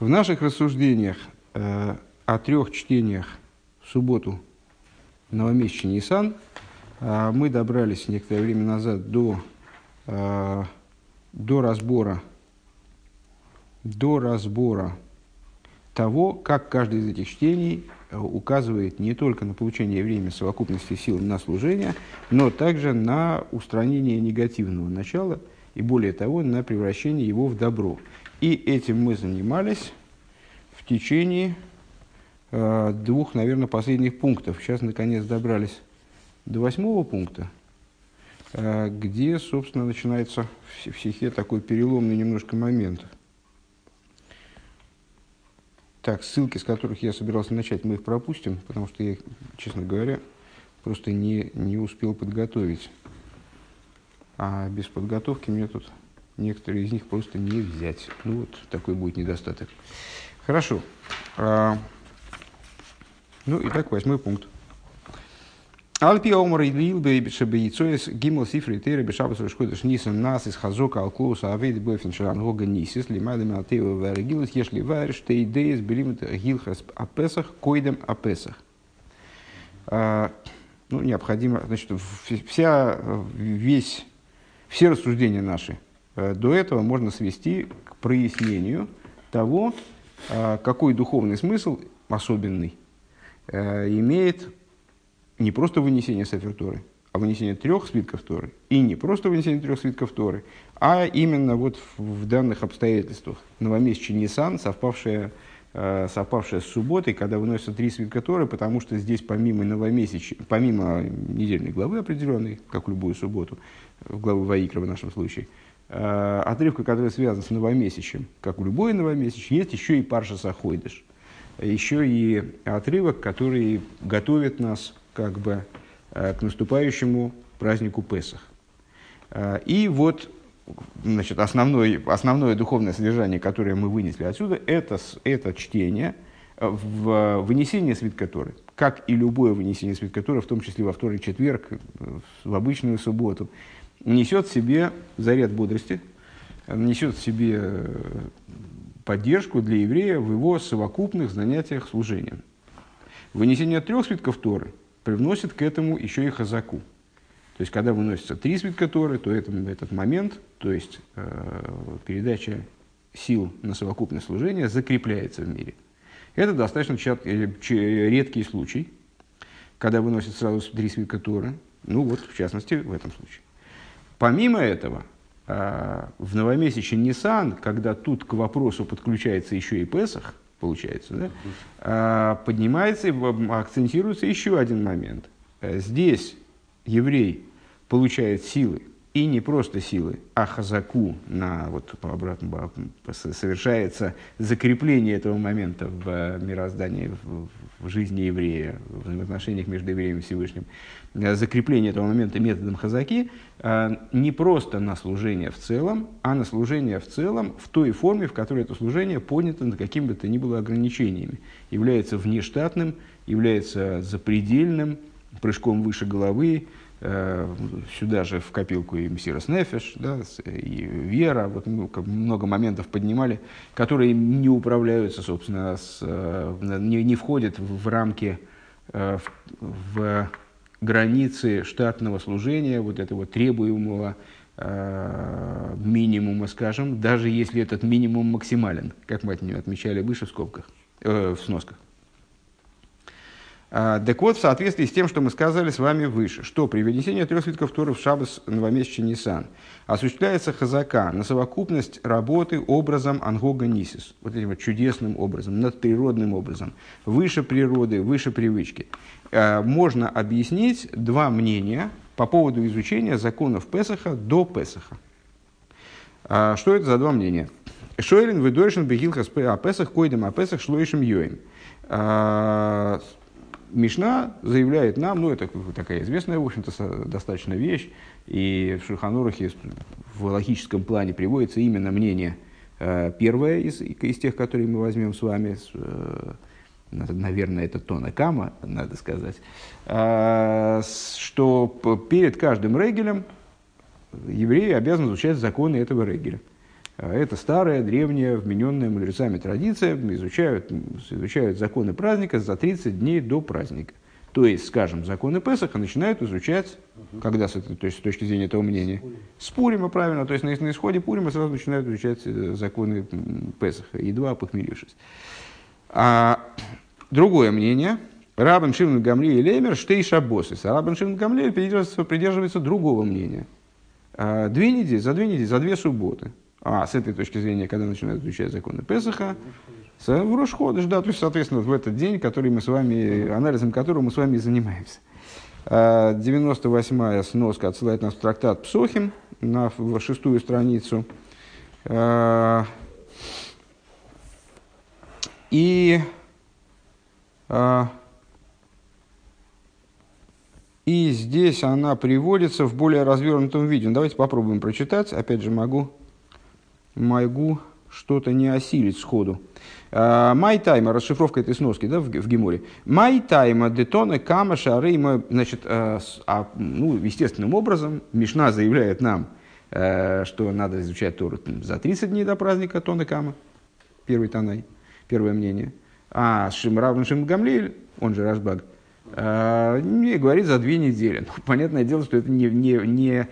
В наших рассуждениях э, о трех чтениях в субботу новомесячный Нисан э, мы добрались некоторое время назад до, э, до разбора до разбора того, как каждый из этих чтений э, указывает не только на получение евреями совокупности сил на служение, но также на устранение негативного начала и более того, на превращение его в добро. И этим мы занимались в течение э, двух, наверное, последних пунктов. Сейчас, наконец, добрались до восьмого пункта, э, где, собственно, начинается в стихе такой переломный немножко момент. Так, ссылки, с которых я собирался начать, мы их пропустим, потому что я, честно говоря, просто не, не успел подготовить. А без подготовки мне тут некоторые из них просто не взять. Ну вот такой будет недостаток. Хорошо. А, ну, итак, восьмой пункт. Альпи омар и лил бейбиша бейцоис гимл сифри тейра бешабас рашкодыш нисан нас из хазока алклоуса авейд бойфен шаран гога нисис лимайдами алтева варегилус ешли вариш те идеис белимит гилхас апесах койдем апесах. А, ну, необходимо, значит, вся, весь, все рассуждения наши до этого можно свести к прояснению того, э, какой духовный смысл особенный э, имеет не просто вынесение Сафер а вынесение трех свитков Торы. И не просто вынесение трех свитков Торы, а именно вот в, данных обстоятельствах. Новомесячный Нисан, совпавшее, совпавшее с субботой, когда выносятся три свитка Торы, потому что здесь помимо новомесяч, помимо недельной главы определенной, как в любую субботу, в главу Ваикра в нашем случае, Э, отрывка, который связан с новомесячем, как у любой новомесяч, есть еще и Парша Сахойдыш. Еще и отрывок, который готовит нас как бы э, к наступающему празднику Песах. Э, и вот значит, основное, основное духовное содержание, которое мы вынесли отсюда, это, это чтение в вынесение свитка Торы. Как и любое вынесение свитка Торы, в том числе во вторник, четверг, в обычную субботу – несет в себе заряд бодрости, несет в себе э, поддержку для еврея в его совокупных занятиях служением. Вынесение трех свитков Торы привносит к этому еще и хазаку. То есть, когда выносятся три свитка Торы, то это, этот момент, то есть э, передача сил на совокупное служение, закрепляется в мире. Это достаточно чат, э, редкий случай, когда выносят сразу три свитка Торы. Ну вот, в частности, в этом случае. Помимо этого, а, в новомесячный Нисан, когда тут к вопросу подключается еще и Песах, получается, да, а, поднимается и акцентируется еще один момент. Здесь еврей получает силы и не просто силы, а хазаку на вот обратно совершается закрепление этого момента в э, мироздании, в, в жизни еврея, в взаимоотношениях между евреем и Всевышним, э, закрепление этого момента методом хазаки э, не просто на служение в целом, а на служение в целом в той форме, в которой это служение понято на каким бы то ни было ограничениями, является внештатным, является запредельным, прыжком выше головы, сюда же в копилку и Мсирос Нефеш, да, и Вера, вот много моментов поднимали, которые не управляются, собственно, с, э, не, не входят в рамки, э, в, в границы штатного служения, вот этого требуемого минимума, скажем, даже если этот минимум максимален, как мы отмечали выше в скобках, э, в сносках. А, так вот, в соответствии с тем, что мы сказали с вами выше, что при вынесении трех свитков Торы в Шабас новомесячный Нисан осуществляется хазака на совокупность работы образом Ангога Нисис, вот этим вот чудесным образом, надприродным образом, выше природы, выше привычки. А, можно объяснить два мнения по поводу изучения законов Песаха до Песаха. А, что это за два мнения? Шойлин выдойшен бегилхас Песах койдем а Песах шлоишем йоим. Мишна заявляет нам, ну это такая известная, в общем-то, достаточно вещь, и в Шульханурахе в логическом плане приводится именно мнение э, первое из, из тех, которые мы возьмем с вами, э, наверное, это Тона Кама, надо сказать, э, что перед каждым регелем евреи обязаны изучать законы этого регеля. Это старая, древняя, вмененная мудрецами традиция, изучают, изучают законы праздника за 30 дней до праздника. То есть, скажем, законы Песаха начинают изучать, когда с, этой, то есть, с точки зрения этого мнения, с Пурима, правильно, то есть на, на исходе Пурима сразу начинают изучать э, законы Песаха, едва похмелившись. А другое мнение, Рабан Шимон Гамли и Лемер, Штей Шабосис. А Рабан Шимон Гамли придерживается, придерживается другого мнения. А, две недели, за две недели, за две субботы. А с этой точки зрения, когда начинают изучать законы Песаха, в Рошходыш, да, то есть, соответственно, в этот день, который мы с вами, анализом которого мы с вами и занимаемся. 98-я а, сноска отсылает нас в трактат Псохим на шестую страницу. А, и, а, и здесь она приводится в более развернутом виде. Ну, давайте попробуем прочитать. Опять же, могу, могу что-то не осилить сходу. Май тайма, расшифровка этой сноски да, в, в Геморе. Май тайма детона кама шарейма, значит, а, ну, естественным образом Мишна заявляет нам, э, что надо изучать Тору за 30 дней до праздника Тона Кама, первый Танай, первое мнение. А Шимравн Шим Гамлиль, он же Рашбаг, э, говорит за две недели. Ну, понятное дело, что это не, не, не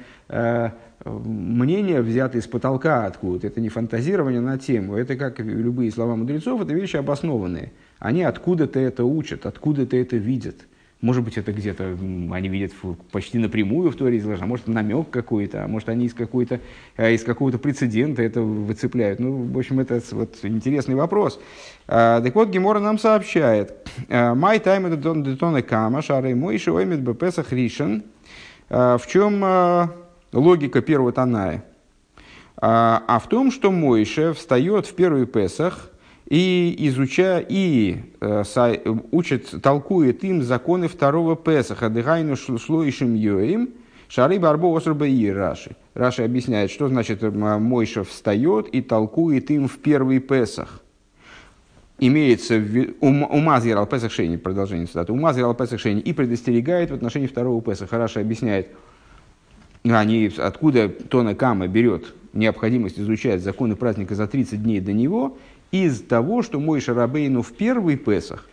мнения, взятые с потолка откуда-то. Это не фантазирование на тему. Это, как любые слова мудрецов, это вещи обоснованные. Они откуда-то это учат, откуда-то это видят. Может быть, это где-то они видят почти напрямую в Торе изложено, а может, намек какой-то, а может, они из, какой-то, э, из какого-то прецедента это выцепляют. Ну, в общем, это вот интересный вопрос. А, так вот, Гемора нам сообщает. «Май тайм это детоне кама, шары мой шиоймет бепесах ришен». А, в чем логика первого Таная. А, а в том, что Мойше встает в первый Песах и изучая, и э, учит, толкует им законы второго Песаха, дыхайну шлоишим йоим, шары барбо осрба и Раши. Раши объясняет, что значит Мойша встает и толкует им в первый Песах. Имеется в виду, умазир ал Песах Шейни, продолжение цитаты, умазир ал Песах Шейни и предостерегает в отношении второго Песаха. Раши объясняет, они, откуда Тона Кама берет необходимость изучать законы праздника за 30 дней до него, из того, что мой Шарабейну в первый Песах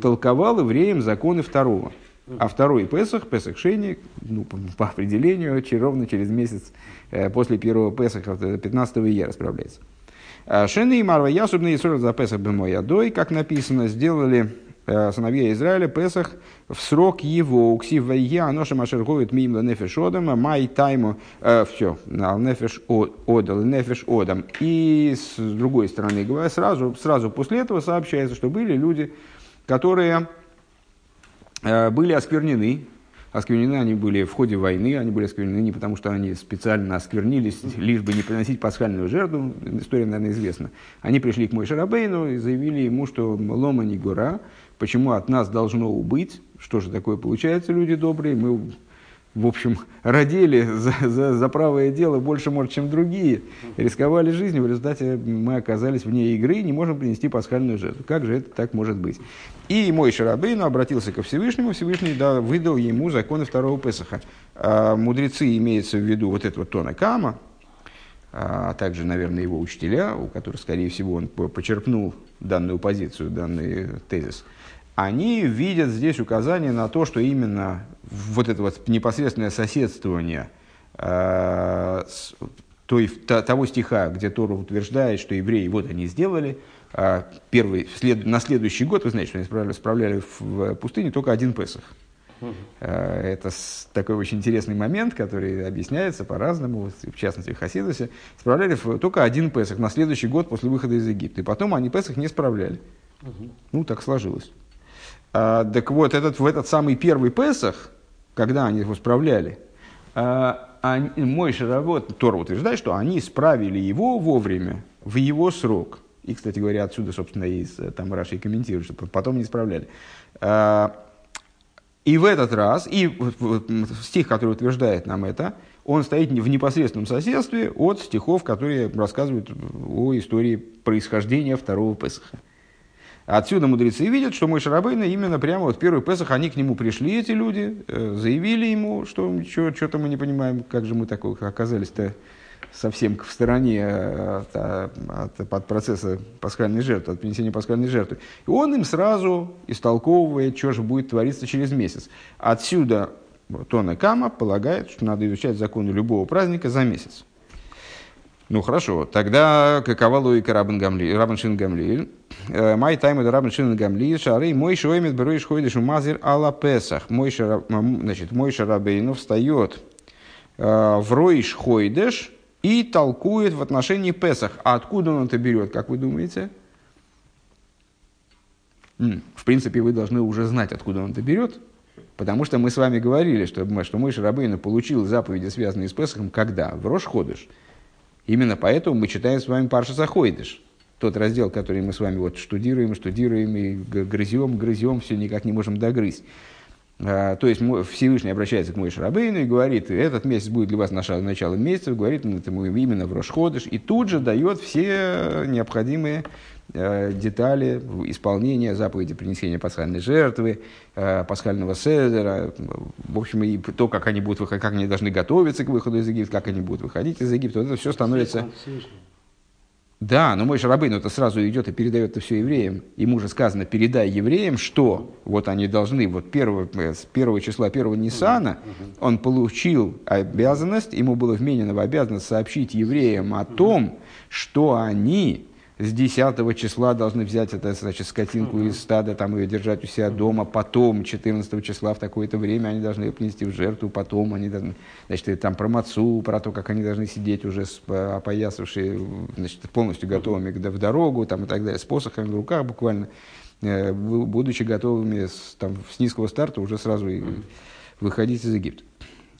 толковал евреям законы второго. А второй Песах, Песах Шейни, ну, по, определению, ровно через месяц э, после первого Песаха, 15 ия расправляется. А Шейни и Марва Ясубный Исроль за Песах Бемоядой, как написано, сделали сыновья Израиля Песах в срок его. Уксив вайя аноша машерговит мимо нефеш одам май тайму э, все нефеш одал нефеш одам и с другой стороны говоря сразу сразу после этого сообщается что были люди которые э, были осквернены. Осквернены они были в ходе войны, они были осквернены не потому, что они специально осквернились, лишь бы не приносить пасхальную жертву, история, наверное, известна. Они пришли к Мой Шарабейну и заявили ему, что лома не гора, почему от нас должно убыть, что же такое получается, люди добрые, мы, в общем, родили за, за, за правое дело больше, может, чем другие, рисковали жизнью, в результате мы оказались вне игры и не можем принести пасхальную жертву. Как же это так может быть? И мой Шарабейну обратился ко Всевышнему, Всевышний да, выдал ему законы второго Песаха. А мудрецы имеется в виду вот этого Тона Кама, а также, наверное, его учителя, у которых, скорее всего, он почерпнул данную позицию, данный тезис – они видят здесь указание на то, что именно вот это вот непосредственное соседствование э, с, той, та, того стиха, где Тора утверждает, что евреи вот они сделали, э, первый, след, на следующий год, вы знаете, что они справляли, справляли в, пустыне только один Песах. Э, это такой очень интересный момент, который объясняется по-разному, в частности в Хасидосе. Справляли только один Песах на следующий год после выхода из Египта. И потом они Песах не справляли. Ну, так сложилось. А, так вот, этот, в этот самый первый Песах, когда они его справляли, а, они, мой Шаравот, Тора утверждает, что они справили его вовремя, в его срок. И, кстати говоря, отсюда, собственно, и там Раши комментирует, что потом не справляли. А, и в этот раз, и стих, который утверждает нам это, он стоит в непосредственном соседстве от стихов, которые рассказывают о истории происхождения второго Песаха. Отсюда мудрецы видят, что мой Шарабейна именно прямо вот первый Песах, они к нему пришли, эти люди, э, заявили ему, что что-то мы не понимаем, как же мы такой оказались-то совсем в стороне от, от, от процесса пасхальной жертвы, от принесения пасхальной жертвы. И он им сразу истолковывает, что же будет твориться через месяц. Отсюда Тона Кама полагает, что надо изучать законы любого праздника за месяц. Ну хорошо, тогда какова логика Рабан, Гамли, Рабан Шин Гамлиэль? Май тайм это Рабан Шин Гамлиэль, шары мой шоемит беруиш ходишь мазер ала песах. Мой значит, мой шарабейну встает э, в роиш хойдеш и толкует в отношении Песах. А откуда он это берет, как вы думаете? В принципе, вы должны уже знать, откуда он это берет, потому что мы с вами говорили, что, что мой Шарабейна получил заповеди, связанные с Песахом, когда? В Рош Ходыш. Именно поэтому мы читаем с вами Парша Сахойдыш. Тот раздел, который мы с вами вот штудируем, штудируем и грызем, грызем, все никак не можем догрызть. А, то есть Всевышний обращается к Мойше Рабейну и говорит, этот месяц будет для вас началом месяца, говорит это именно в Рошходыш, и тут же дает все необходимые детали исполнения заповеди принесения пасхальной жертвы, э, пасхального седера, в общем, и то, как они, будут, как они должны готовиться к выходу из Египта, как они будут выходить из Египта, вот это все становится... Да, но мой Шарабейн это сразу идет и передает это все евреям. Ему же сказано, передай евреям, что вот они должны, вот первого, э, с первого числа первого Ниссана, он получил обязанность, ему было вменено в обязанность сообщить евреям о том, что они с 10 числа должны взять это, значит, скотинку из стада, там ее держать у себя дома, потом 14 числа в такое-то время они должны ее принести в жертву, потом они должны, значит, там про мацу, про то, как они должны сидеть уже с, опоясавшие, значит, полностью готовыми в дорогу, там и так далее, с посохами в руках буквально, э, будучи готовыми с, там, с низкого старта уже сразу и выходить из Египта.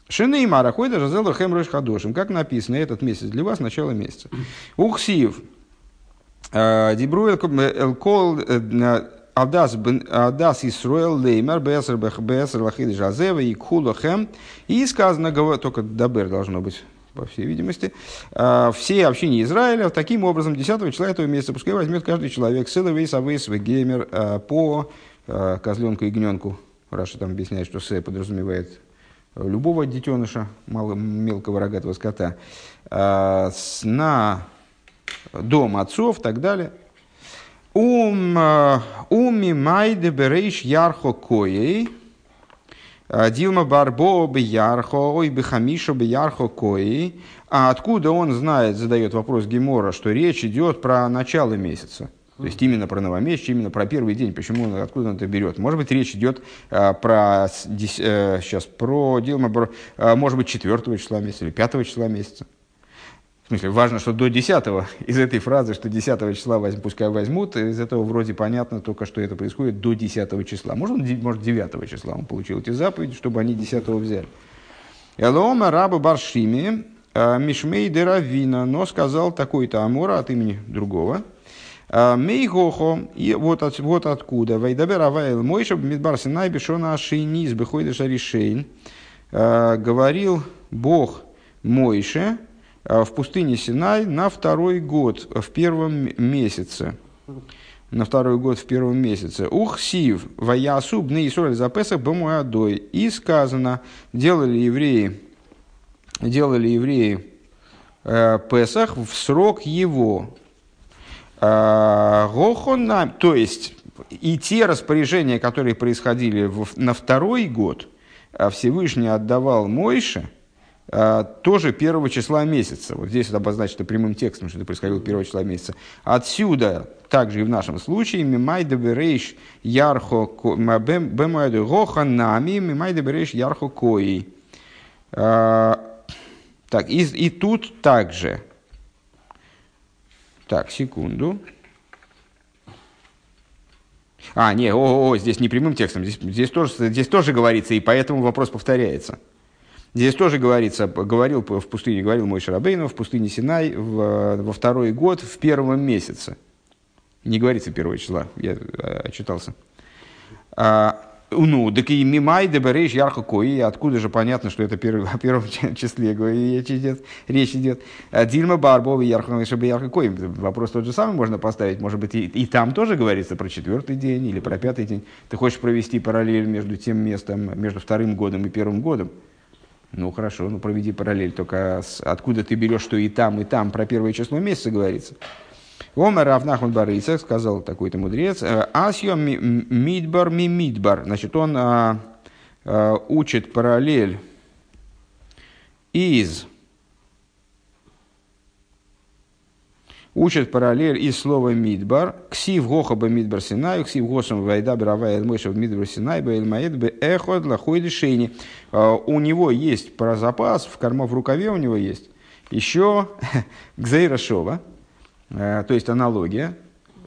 Шины и Марахой даже зело хемрош хадошим. Как написано, этот месяц для вас начало месяца. Ухсив. Дибру элкол Адас Адас Исруэл Леймер Бесер Бесер Лахид Жазева и Кулахем. И сказано, только Дабер должно быть по всей видимости, все общины Израиля таким образом 10 числа этого месяца пускай возьмет каждый человек сыловый, совыс, геймер по козленку и гненку. Раша там объясняет, что С подразумевает любого детеныша, малого, мелкого рогатого скота, на дом отцов и так далее. Ум, э, уми майде берейш ярхо коей, э, Дилма Барбо бы ярхо, ой бы хамиша бы ярхо коей. А откуда он знает, задает вопрос Гемора, что речь идет про начало месяца? То есть именно про новомесячие, именно про первый день. Почему он, откуда он это берет? Может быть, речь идет а, про, а, сейчас, про Дилма, может быть, 4 числа месяца или 5 числа месяца. В смысле, важно, что до 10 из этой фразы, что 10 числа возьм, пускай возьмут, из этого вроде понятно только, что это происходит до 10 числа. Может, может 9 числа он получил эти заповеди, чтобы они 10 взяли. Элома раба Баршими э, Мишмей Деравина, но сказал такой-то Амора от имени другого. «Э, Мейгохо, и вот, от, вот откуда. Вайдабер Авайл Мойша Мидбар Синай Бешона Ашейниз Бехойдеш Аришейн. Э, говорил Бог Мойше, в пустыне Синай на второй год, в первом месяце. На второй год в первом месяце. Ух сив, ваясу бны Исоль за Песах бамуадой. И сказано, делали евреи, делали евреи э, Песах в срок его. Э, Гохона, то есть, и те распоряжения, которые происходили в, на второй год, э, Всевышний отдавал Мойше – тоже первого числа месяца. Вот здесь это обозначено прямым текстом, что это происходило первого числа месяца. Отсюда, также и в нашем случае, мимайда берейш ярхо бемайда гоха нами, мимайда берейш ярхо кои. А, так, и, и тут также. Так, секунду. А, не, о, о, здесь не прямым текстом, здесь, здесь, тоже, здесь тоже говорится, и поэтому вопрос повторяется. Здесь тоже говорится, говорил в пустыне, говорил мой Шарабейну, в пустыне Синай в, во второй год, в первом месяце. Не говорится первого числа, я отчитался. А, ну, так и мимай деберейш ярко кои, откуда же понятно, что это первый, о первом числе речь идет. Речь идет. А, Дильма Барбова ярко, чтобы ярко кои. Вопрос тот же самый можно поставить. Может быть, и, и там тоже говорится про четвертый день или про пятый день. Ты хочешь провести параллель между тем местом, между вторым годом и первым годом. Ну хорошо, ну проведи параллель, только с, откуда ты берешь, что и там, и там про первое число месяца говорится. אמר רב נחמן בר יצחק сказал такой-то мудрец, «Э, אתיא מדבר ממדבר. Значит, он а, а, учит параллель из учат параллель из слова «מדבר» «כתיב הכא במדבר סיני», «כתיב התם וידבר ה' אל משה במדבר סיני», «באהל מועד באחד לחדש השני». У него есть про запас, в карма в рукаве у него есть еще гзейра шова, а, то есть аналогия,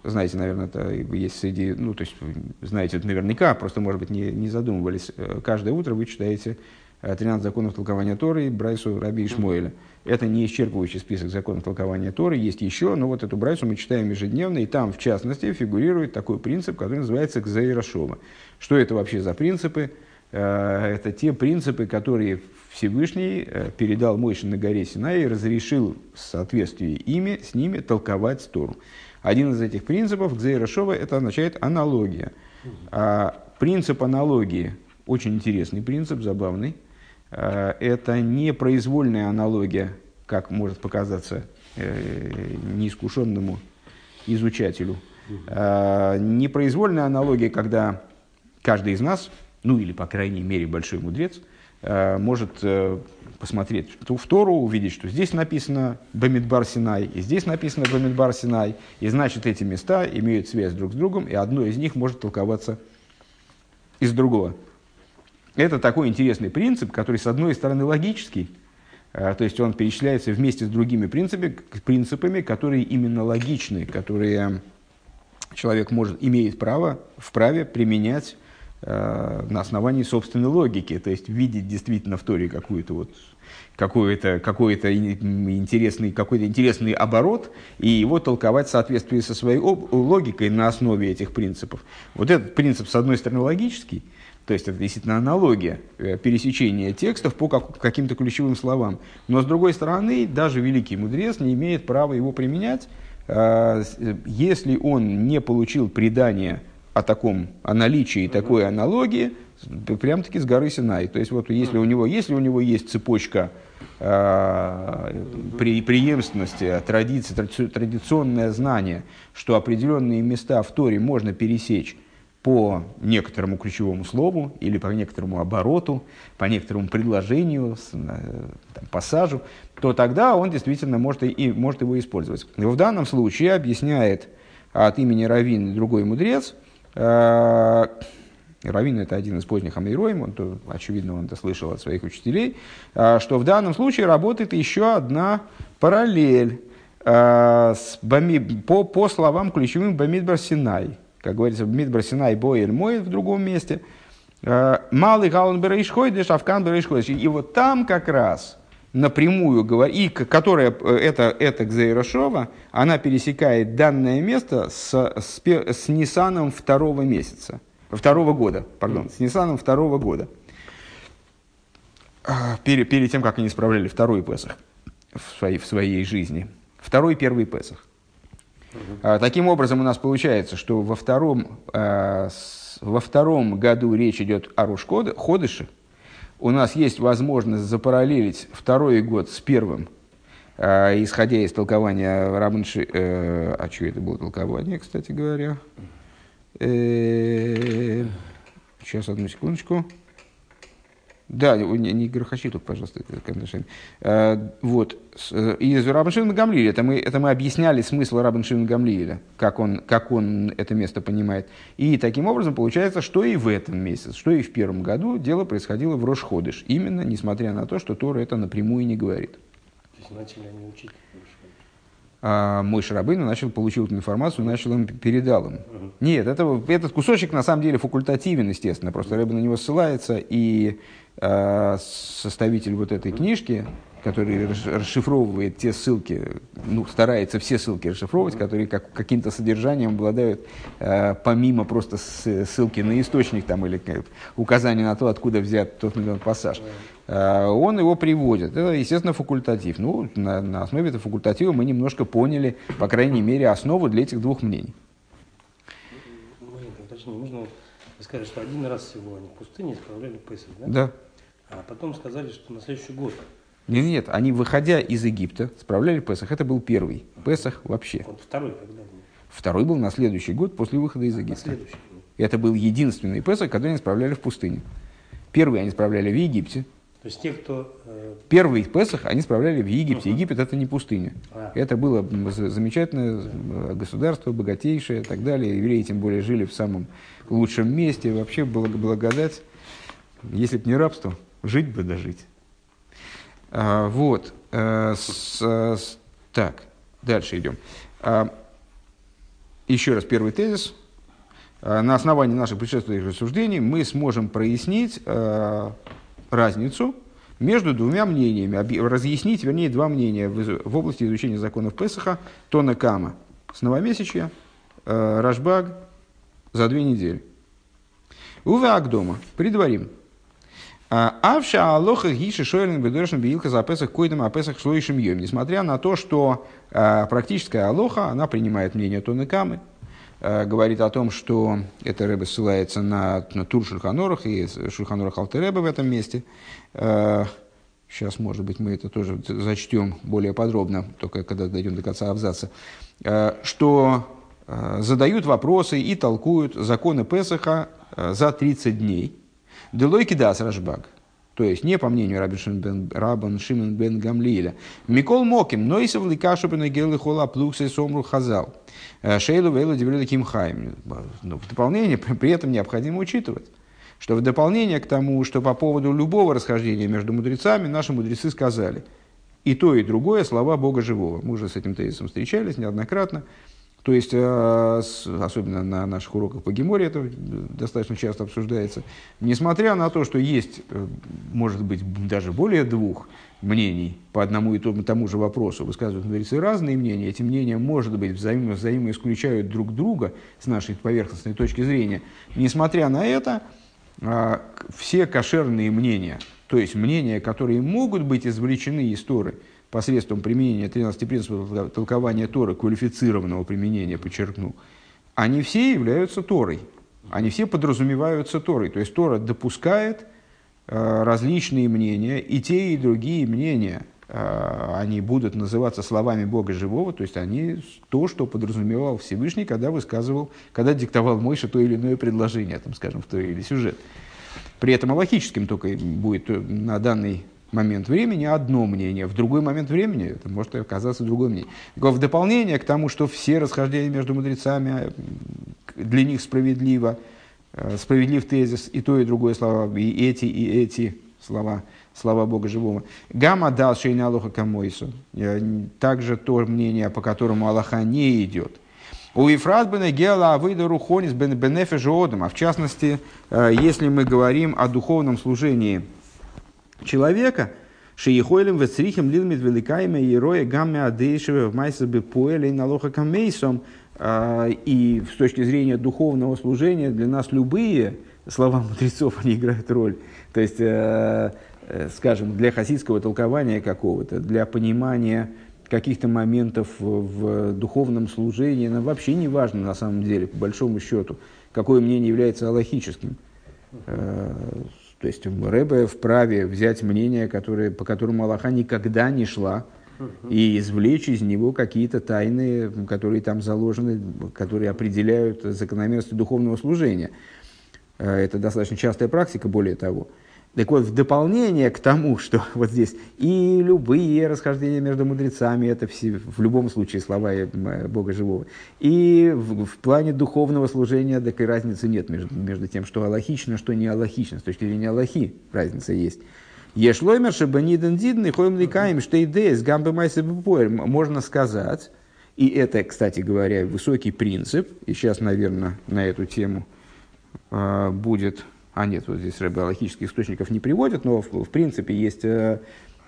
знаете, наверное, это есть среди, ну, то есть, знаете наверняка, просто, может быть, не, не задумывались. Э, каждое утро вы читаете 13 законов толкования Торы Брайсу Раби Ишмоэля. Это не исчерпывающий список законов толкования Торы, есть еще, но вот эту Брайсу мы читаем ежедневно, и там, в частности, фигурирует такой принцип, который называется Кзаирашова. Что это вообще за принципы? Э, это те принципы, которые Всевышний э, передал Мойше на горе Синай и разрешил в соответствии ими, с ними толковать Тору. Один из этих принципов, Кзаирашова, это означает аналогия. А принцип аналогии, очень интересный принцип, забавный, Э, это не произвольная аналогия, как может показаться э, неискушенному изучателю. Э, непроизвольная аналогия, когда каждый из нас, ну или, по крайней мере, большой мудрец, может посмотреть в Тору, увидеть, что здесь написано Бамидбар Синай, и здесь написано Бамидбар Синай, и значит эти места имеют связь друг с другом, и одно из них может толковаться из другого. Это такой интересный принцип, который, с одной стороны, логический, а, то есть он перечисляется вместе с другими принципами, принципами которые именно логичны, которые человек может, имеет право, вправе применять э, на основании собственной логики, то есть видеть действительно в Торе какую-то вот какой-то какой интересный, какой интересный оборот и его толковать в соответствии со своей логикой на основе этих принципов. Вот этот принцип, с одной стороны, логический, то есть это действительно аналогия э, пересечения текстов по каким-то ключевым словам. Но с другой стороны, даже великий мудрец не имеет права его применять, э, если он не получил предание о таком, о наличии такой аналогии, прям-таки с горы Синай. То есть вот если у него, если у него есть цепочка э, при, преемственности, традиции, традиционное знание, что определенные места в Торе можно пересечь по некоторому ключевому слову или по некоторому обороту, по некоторому предложению, э, там, пассажу, то тогда он действительно может, и, может его использовать. в данном случае объясняет от имени Равин другой мудрец, э, Равин это один из поздних Амейроим, он, очевидно, он это слышал от своих учителей, э, что в данном случае работает еще одна параллель по, по словам ключевым Бамидбар Синай как говорится, в Мидбар Синай Боэль Мой в другом месте. Э, Малый Гаун Берейшхойдеш, Авкан Берейшхойдеш. И вот там как раз напрямую говорит, и которая, э, это, это Гзейрошова, она пересекает данное место с, с, с Нисаном второго месяца, второго года, пардон, с Нисаном второго года. Э, перед, перед тем, как они справляли второй Песах в своей, в своей жизни. Второй первый Песах. А, таким образом, у нас получается, что во втором, а, во втором году речь идет о Руш-Ходыше. У нас есть возможность запараллелить второй год с первым, а, исходя из толкования Рабанши... Э, а что это было толкование, кстати говоря? Э, сейчас, одну секундочку. Да, не, не грохочи тут, пожалуйста, э, Вот. Э, из Рабаншина Гамлиля, это мы, это мы объясняли смысл Рабаншина Гамлиля, как он, как он это место понимает. И таким образом получается, что и в этом месяце, что и в первом году дело происходило в Рошходыш. Именно несмотря на то, что Тора это напрямую не говорит. То есть начали они учить а мой Шарабейна начал, получил эту информацию, начал им, передал им. Uh-huh. Нет, это, этот кусочек на самом деле факультативен, естественно, просто Рэбе на него ссылается, и Э, составитель вот этой книжки, который расшифровывает те ссылки, ну, старается все ссылки расшифровывать, которые как, каким-то содержанием обладают, э, помимо просто ссылки на источник там, или указания на то, откуда взят тот или иной пассаж. Э, он его приводит. Это, естественно, факультатив. Ну, на, на основе этого факультатива мы немножко поняли, по крайней мере, основу для этих двух мнений. Можно вы что один раз всего они в пустыне исправляли Песах, да? Да. А потом сказали, что на следующий год. Нет, нет, они, выходя из Египта, справляли Песах. Это был первый Песах вообще. Вот второй когда был? Второй был на следующий год после выхода из На Египта. следующий год. Это был единственный Песах, когда они справляли в пустыне. Первый они справляли в Египте. То есть те, кто... э, Первый Песах они справляли в Египте. Египет это не пустыня. а, Это было замечательное э, государство, богатейшее и так далее. Евреи тем более жили в самом лучшем месте. Вообще благодать. Если бы не рабство, жить бы дожить. А, вот. Э, с- с- так, дальше идем. А, еще раз первый тезис. А, На основании наших предшествующих рассуждений мы сможем прояснить э, разницу между двумя мнениями, разъяснить, вернее, два мнения в, области изучения законов Песаха, Тона Кама с новомесячья, э, Рашбаг за две недели. Уве Агдома, предварим. А, Авша Алоха Гиши Шойлен Бедорешн Биилка за Песах Койдам, а Песах Шлоишем Йом. Несмотря на то, что а, практическая Алоха, она принимает мнение Тоны Камы, а, говорит о том, что это Рэбе ссылается на, на Тур Шульханорах и Шульханорах Алтереба в этом месте. А, Сейчас, может быть, мы это тоже зачтем более подробно, только когда дойдем до конца абзаца. А, Что задают вопросы и толкуют законы Песаха за 30 дней. Делойки дас Рашбаг. То есть, не по мнению Рабан Шимон бен Гамлиля. Микол Моким, но и совлекашу бен Гелы Хола Плукса и Сомру Хазал. Э, Шейлу Вейлу Дебрили Кимхайм. Но в дополнение при этом необходимо учитывать, что в дополнение к тому, что по поводу любого расхождения между мудрецами наши мудрецы сказали, и то, и другое слова Бога Живого. Мы уже с этим тезисом встречались неоднократно. То есть, э, особенно на наших уроках по Геморе это достаточно часто обсуждается. Несмотря на то, что есть, э, может быть, даже более двух мнений по одному и тому, же вопросу, высказывают мудрецы разные мнения, эти мнения, может быть, взаимо, взаимоисключают друг друга с нашей поверхностной точки зрения. Несмотря на это, к- все кошерные мнения, то есть мнения, которые могут быть извлечены из Торы посредством применения 13 принципов тол- толкования Торы, квалифицированного применения, подчеркну, они все являются Торой. Они все подразумеваются Торой. То есть Тора допускает э, различные мнения, и те, и другие мнения, э, они будут называться словами Бога Живого, то есть они то, что подразумевал Всевышний, когда высказывал, когда диктовал Мойше то или иное предложение, там, скажем, в той или сюжет. При этом аллахическим только будет э, на данный момент времени одно мнение, в другой момент времени это может оказаться другое мнение. В дополнение к тому, что все расхождения между мудрецами для них справедливо, э, справедлив тезис и то, и другое слова, и эти, и эти слова, слова Бога Живого. Гамма дал шейна Аллаха камойсу. Также то мнение, по которому Аллаха не идет. У Ефрат бен Гела Авыда Рухонис бен Бенефе Жодом. А в частности, э, если мы говорим о духовном служении человека, Шиехойлем вецрихем лилмит великайме и роя гамме адейшеве в майсе бы поэлей налоха камейсом. А, И с точки зрения духовного служения для нас любые слова мудрецов, они играют роль. То есть, э, э, скажем, для хасидского толкования какого-то, для понимания каких-то моментов в, духовном служении, нам вообще не важно на самом деле, по большому счету, какое мнение является аллахическим. То есть Рэбе вправе взять мнение, которое, по которому Аллаха никогда не шла, и извлечь из него какие-то тайны, которые там заложены, которые определяют закономерности духовного служения. Э, Это достаточно частая практика, более того. Так вот, в дополнение к тому, что вот здесь и любые расхождения между мудрецами, это все, в любом случае слова э, Бога Живого, и в, в плане духовного служения такой разницы нет между, между тем, что аллахично, что не аллахично. С точки зрения аллахи разница есть. Ешлоймер шабаниден дидный хоем ликаем штейдес гамбе майсе Можно сказать, и это, кстати говоря, высокий принцип, и сейчас, наверное, на эту тему э, будет а нет, вот здесь аллахических источников не приводят, но в, в принципе есть э,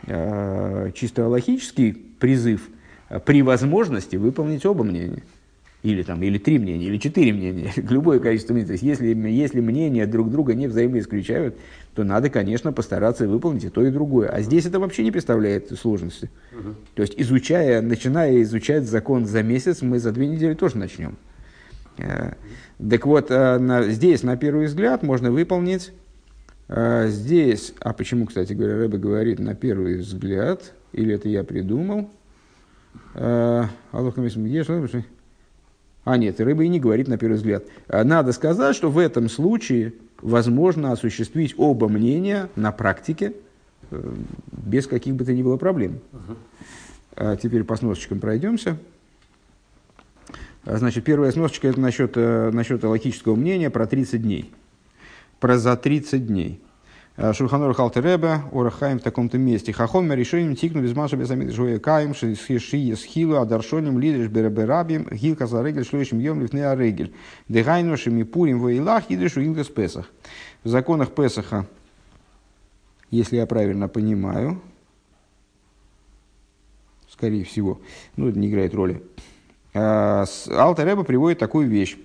э, чисто аллахический призыв э, при возможности выполнить оба мнения. Или, там, или три мнения, или четыре мнения, любое количество мнений. То есть, если, если мнения друг друга не взаимоисключают, то надо, конечно, постараться выполнить и то, и другое. А здесь это вообще не представляет сложности. То есть, изучая, начиная изучать закон за месяц, мы за две недели тоже начнем. Э, Так вот, э, здесь, на первый взгляд, можно выполнить А, здесь, а почему, кстати говоря, Рэбе говорит на первый взгляд, или это я придумал? А, а нет, рыба и не говорит на первый взгляд. А, надо сказать, что в этом случае возможно осуществить оба мнения на практике э, без каких бы то ни было проблем. Uh-huh. Теперь по сносочкам пройдемся. Значит, первая сносочка это насчет, э, насчет логического мнения про 30 дней. Про за 30 дней. Э, Шульханор Халтереба, Орахаем в таком-то месте. Хахом решением тикну без маша без амид жуя каем, ши схилу, адаршоним, лидиш бераберабим, гилка за регель, шлющим йом лифне арегель. Пурим воилах, идишу илгас песах. В законах Песаха, если я правильно понимаю, скорее всего, ну это не играет роли, Алтареба приводит такую вещь.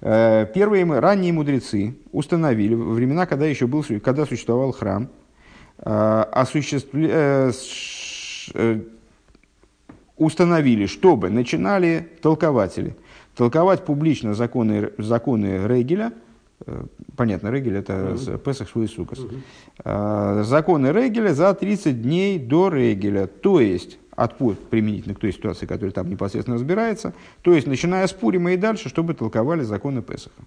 Э, первые ранние мудрецы установили, во времена, когда еще был, когда существовал храм, э, осуществля... установили, чтобы начинали толкователи толковать публично законы, законы Регеля, понятно, Регель это mm-hmm. Песах Швуисукас, mm-hmm. законы Регеля за 30 дней до Регеля, то есть от применительно к той ситуации, которая там непосредственно разбирается, то есть начиная с Пурима и дальше, чтобы толковали законы Песаха.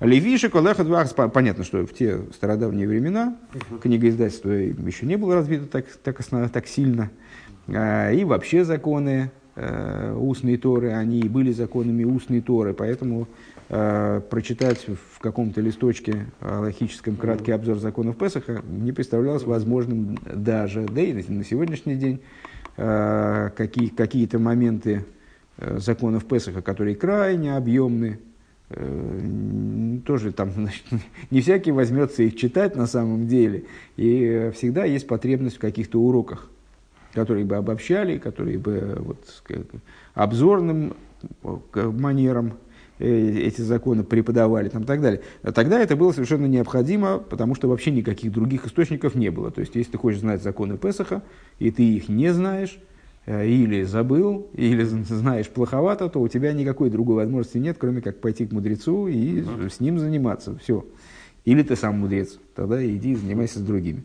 Левиши, Колеха, понятно, что в те стародавние времена книгоиздательство еще не было развито так, так, так сильно, а, и вообще законы э, устные Торы, они были законами устной Торы, поэтому э, прочитать в каком-то листочке логическом краткий обзор законов Песаха не представлялось возможным даже, да и на сегодняшний день какие, какие-то моменты э, законов Песаха, которые крайне объемны, э, тоже там значит, не всякий возьмется их читать на самом деле. И всегда есть потребность в каких-то уроках, которые бы обобщали, которые бы вот, обзорным манером эти законы преподавали там, и так далее. Тогда это было совершенно необходимо, потому что вообще никаких других источников не было. То есть, если ты хочешь знать законы Песаха, и ты их не знаешь, э, или забыл, или знаешь плоховато, то у тебя никакой другой возможности нет, кроме как пойти к мудрецу и с ним заниматься. Все. Или ты сам мудрец, тогда иди и занимайся с другими.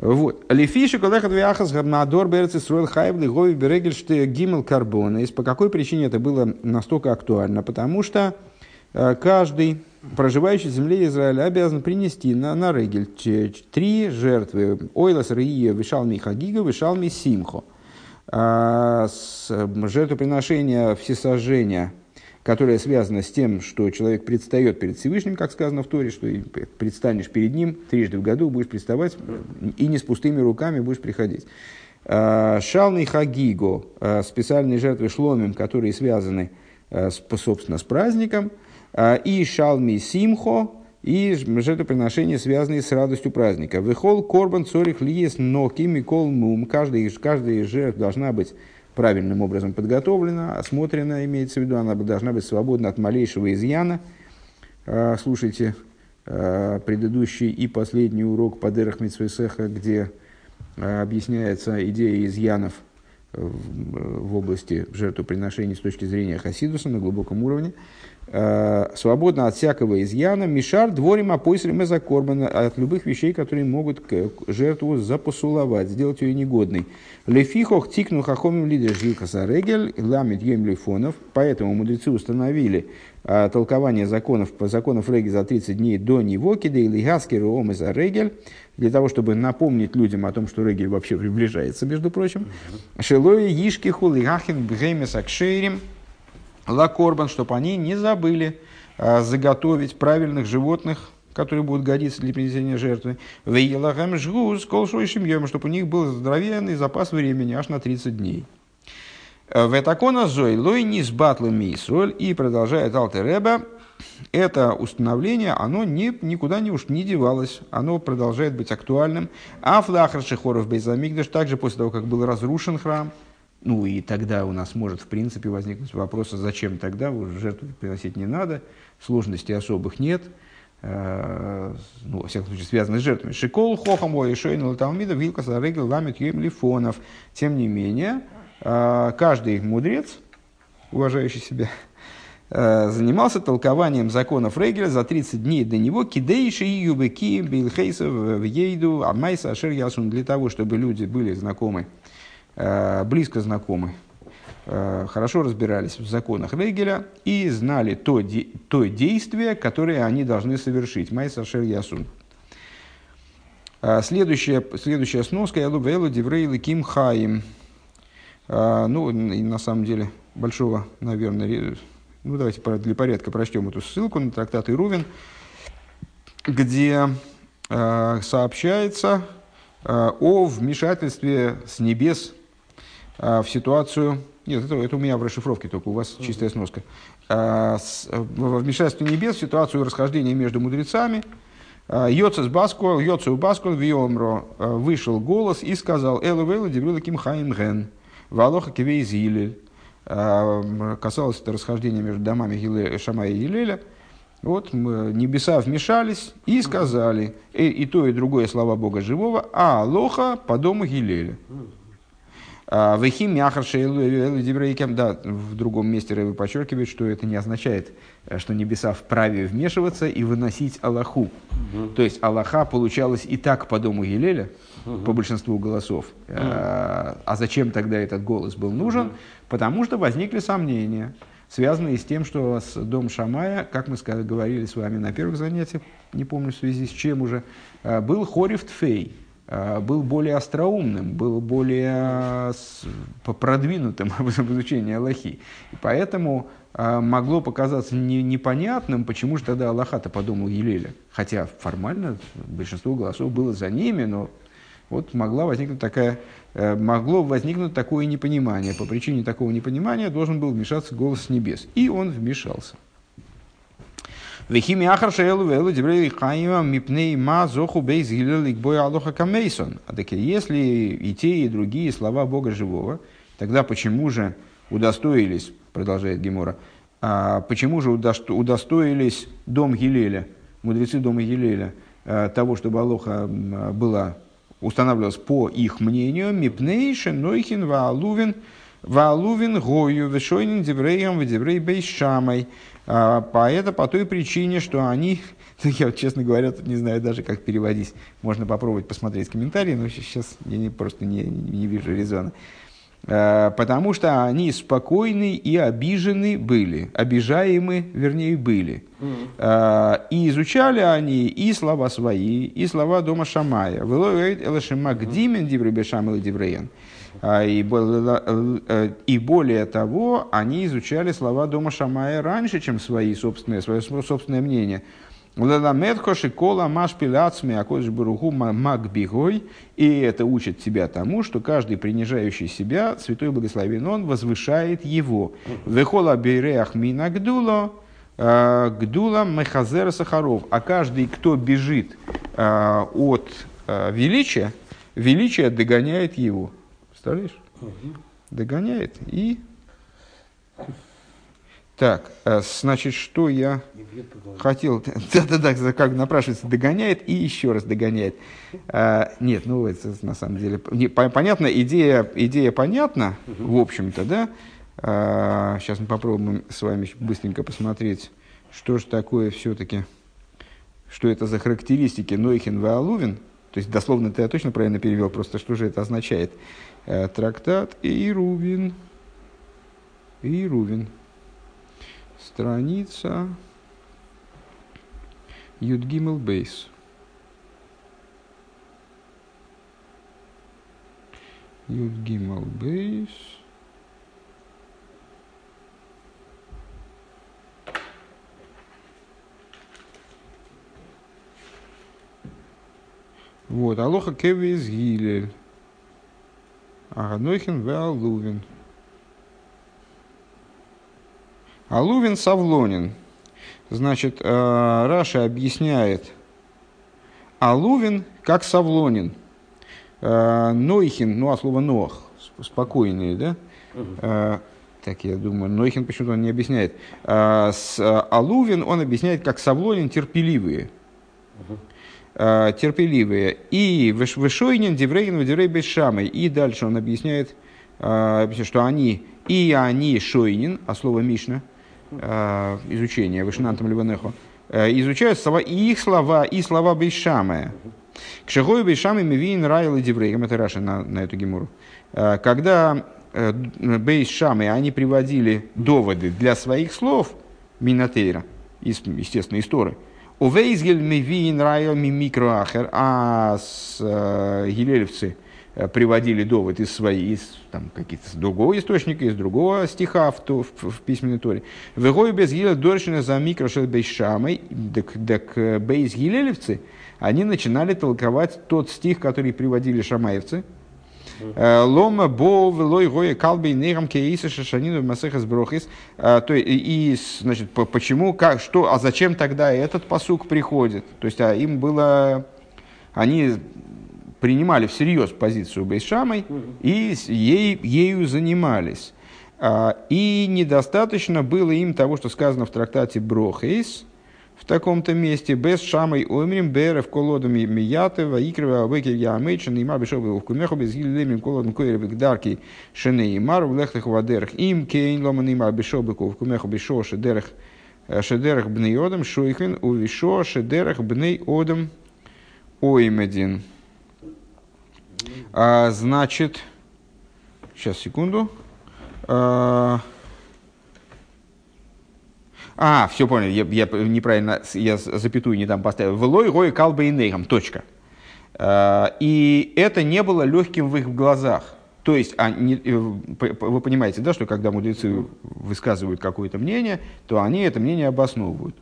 Вот. Лифиши, когда хадвиахас габнадор берцы строил хайбли гови берегель что гимел карбона. И по какой причине это было настолько актуально? Потому что э, каждый проживающий в земле Израиля обязан принести на, на регель три жертвы. Ойлас Рия, Вишалми Хагига, Вишалми Симхо. А, жертвоприношение всесожжения которая связана с тем, что человек предстает перед Всевышним, как сказано в Торе, что предстанешь перед ним трижды в году, будешь приставать и не с пустыми руками будешь приходить. А, Шалный хагиго, а, специальные жертвы шломим, которые связаны, а, собственно, с праздником, и шалми симхо, и жертвоприношения, связанные с радостью праздника. Вехол корбан цорих лиес ноки микол мум. Каждая, каждая жертва должна быть правильным образом подготовлена, осмотрена, имеется в виду, она должна быть свободна от малейшего изъяна. А, слушайте а, предыдущий и последний урок по Дерах Митсвесеха, где а, объясняется идея изъянов в области жертвоприношений с точки зрения Хасидуса на глубоком уровне. Э, свободно от всякого изъяна, мишар дворим опойсрим за корбана, от любых вещей, которые могут жертву запосуловать, сделать ее негодной. Лефихох тикну хахомим лидер жилкаса регель, ламит ем лифонов, поэтому мудрецы установили а, толкование законов, законов Регель за 30 дней до него, киды или гаски роом за Регель, для того, чтобы напомнить людям о том, что Регель вообще приближается, между прочим. Шелои ишки хулигахин бгеймес акшейрим, лакорбан, чтобы они не забыли а, заготовить правильных животных, которые будут годиться для принесения жертвы. Вейлагам жгуз, колшойшим йом, чтобы у них был здоровенный запас времени аж на 30 дней. В этакона зой лой низ батлами и продолжает Алтереба, это установление, оно не, никуда не, уж не девалось, оно продолжает быть актуальным. А флахар шихоров Бейзамигдаш, также после того, как был разрушен храм, ну и тогда у нас может в принципе возникнуть вопрос, а зачем тогда, уже жертву приносить не надо, сложностей особых нет, э, ну, во всяком случае, связаны с жертвами. Шикол, хохам, ой, шойн, латалмида, вилка, сарегел, ламит, юем, лифонов. Тем не менее, э, каждый мудрец, уважающий себя, э, занимался толкованием законов Рейгеля за 30 дней до него, кидейши и юбеки, бейлхейсов, в ейду, амайса, ашер ясун, для того, чтобы люди были знакомы, близко знакомы, э, хорошо разбирались в законах Рейгеля и знали то, де, то действие, которое они должны совершить. Майса ашер ясун. Следующая, следующая сноска, я лубейлу диврей ким хаим. Ну, на самом деле, большого, наверное, ну, давайте для порядка прочтем эту ссылку на трактат Ирувин, где э, сообщается э, о вмешательстве с небес э, в ситуацию. Нет, это, это у меня в расшифровке, только у вас чистая сноска. Э, с, во вмешательстве небес в ситуацию расхождения между мудрецами. Йоцес Баскуал, Йоцеу Баскуал, Виомро вышел голос и сказал, Элу Вейлу Диврила Ким Хаим Ген, Валоха Кивей Зилель. А, касалось это расхождения между домами Гиле, Шамая и Елеля. Вот небеса вмешались и сказали, и, и то, и другое слова Бога живого, а лоха по дому Гилеля. А, Вехим Яхаршейлдибрейкем, да, в другом месте Рэбе подчеркивает, что это не означает, э, что небеса вправе вмешиваться и выносить Аллаху. Угу. То есть Аллаха получалось и так по дому Елеля, угу. по большинству голосов. Угу. А, зачем тогда этот голос был нужен? Угу. Потому что возникли сомнения, связанные с тем, что с дом Шамая, как мы говорили с вами на первых занятиях, не помню в связи с чем уже, э, был Хориф Тфей, э, был более остроумным, был более продвинутым в изучении Аллахи. И поэтому э, могло показаться не, непонятным, почему же тогда Аллаха-то подумал Елеля. Хотя формально большинство голосов было за ними, но вот могла возникнуть такая, э, могло возникнуть такое непонимание. По причине такого непонимания должен был вмешаться голос с небес. И он вмешался. Вехими ахар шейлу вейлу дебрей хаима мипней ма зоху бейз гилелик бой алоха камейсон. А так если и те, и другие слова Бога живого, тогда почему же удостоились, продолжает Гемора, а почему же удостоились дом Гилеля, мудрецы дома Гилеля, э, того, чтобы Алоха была устанавливалось по их мнению, мипнейшин, нойхин, ваалувин, ваалувин, гою, вешойнин, девреем, деврей бейшамой. А, по это по той причине, что они, я вот, честно говоря, тут не знаю даже, как переводить. Можно попробовать посмотреть комментарии, но сейчас я не, просто не, не вижу резона. Э, потому что они спокойны и обижены были, обижаемы, вернее, были. Mm-hmm. И изучали они и слова свои, и слова дома Шамая. И более того, они изучали слова дома Шамая раньше, чем свои собственные, свое собственное мнение. Леламедхо шикола маш пиляцми акодж баруху макбигой. И это учит тебя тому, что каждый принижающий себя, святой благословен он, возвышает его. Вехола бейреах мина гдуло, э, гдула мехазера сахаров. А каждый, кто бежит э, от э, величия, величие догоняет его. Представляешь? Догоняет и так, э, значит, что я хотел... Да-да-да, как напрашивается, догоняет и еще раз догоняет. А, нет, ну, это на самом деле... Не, понятно, идея, идея понятна, в общем-то, да? А, сейчас мы попробуем с вами быстренько посмотреть, что же такое все-таки, что это за характеристики Нойхин Ваалувин. То есть, дословно ты я точно правильно перевел, просто что же это означает. А, трактат Ирувин. Ирувин страница Юдгимл Бейс. Юдгимл Бейс. Вот, Алоха Кевис Гилель. Аганойхен Веалувин. Алувин Савлонин. Значит, э, Раша объясняет Алувин как Савлонин. Э, Нойхин, ну, а слово Нох, спокойные, да? Угу. Так, я думаю, Нойхин почему-то он не объясняет. С Алувин он объясняет как Савлонин терпеливые. Угу. Терпеливые. И Вышойнин, Деврейн, Деврей Бешамой. И дальше он объясняет, что они, и они Шойнин, а слово Мишна – э, изучения Вишнантом Ливанеху, э, изучают слова, и их слова, и слова Бейшамая. К Шагою Бейшамай Мивин Райл и Деврейгам, это Раша на, на эту гемуру. Э, когда э, Бейшамы, они приводили доводы для своих слов Минатейра, из, естественно, из Торы, Увейзгель Мивин Райл Мимикроахер, а с э, гилелевцы – Э, приводили довод из своей, из там, каких-то другого источника, из другого стиха в, в, в, в письменной торе. Вегой без гиля доршина за микрошел бейшамой, так э, бейс гилелевцы, они начинали толковать тот стих, который приводили шамаевцы. Э, Лома бо велой гоя калбей нейрам кейса шашанину масехас брохис. То и, значит, почему, как, что, а зачем тогда этот посук приходит? То есть, а им было, они принимали всерьез позицию Бейшамой и ей, ею занимались. А, и недостаточно было им того, что сказано в трактате Брохейс, в таком-то месте, без шамой омрим, берев колодом мияты, ваикрива, векер ямейчен, и мабишов в кумеху, без гилемим колодом койревик дарки, шене и мару, в лехтах вадерах, им кейн ломан и мабишов в кумеху, бишо шедерах, э, шедерах бней одам, шуйхвин, увишо шедерах бней одам оймедин. А, значит, сейчас, секунду. А, а все понял, я, я неправильно, я запятую не там поставил. Влой, рой, калба и нейгам, точка. А, и это не было легким в их глазах. То есть, они, э, вы понимаете, да, что когда мудрецы высказывают какое-то мнение, то они это мнение обосновывают.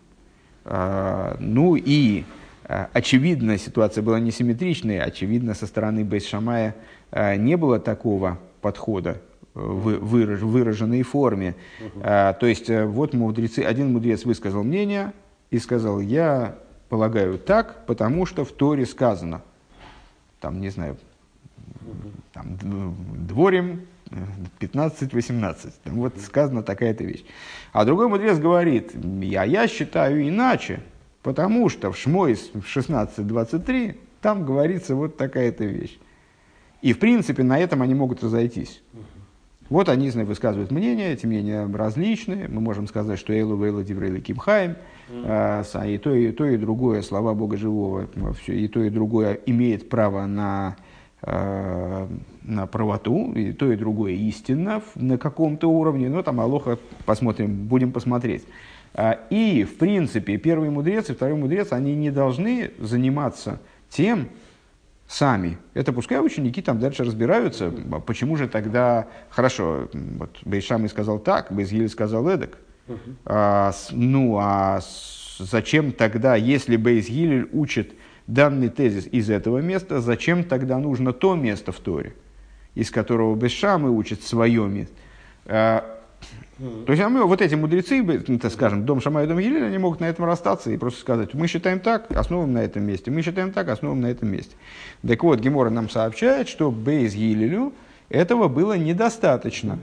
А, ну и Э, очевидно, ситуация была несимметричной, очевидно, со стороны Бейс-Шамая э, не было такого подхода э, в выраженной форме. То есть, вот мудрецы, один мудрец высказал мнение и сказал, я полагаю так, потому что в Торе сказано, там, не знаю, там, дворим 15-18, вот сказана такая-то вещь. А другой мудрец говорит, я, я считаю иначе, Потому что в Шмойс в 16.23 там говорится вот такая-то вещь. И, в принципе, на этом они могут разойтись. Вот они знаю, высказывают мнения, эти мнения различные. Мы можем сказать, что Эйлу Вейла Диврейла Кимхайм, а, и то, и то, и другое, слова Бога Живого, все, и то, и другое имеет право на, а, на правоту, и то, и другое истинно на каком-то уровне. Но там Алоха посмотрим, будем посмотреть. А, и, в принципе, первый мудрец и второй мудрец, они не должны заниматься тем сами. Это пускай ученики там дальше разбираются, а почему же тогда... Хорошо, вот Бейшам сказал так, Бейзгиль сказал эдак. А, ну, а зачем тогда, если Бейзгиль учит данный тезис из этого места, зачем тогда нужно то место в Торе, из которого Бейшам и учит свое место? А, то есть, а мы, вот эти мудрецы, ну, так скажем, дом Шамай и дом Елеля, они могут на этом расстаться и просто сказать, мы считаем так, основываем на этом месте, мы считаем так, основываем на этом месте. Так вот, Гемора нам сообщает, что Бейз Елелю этого было недостаточно.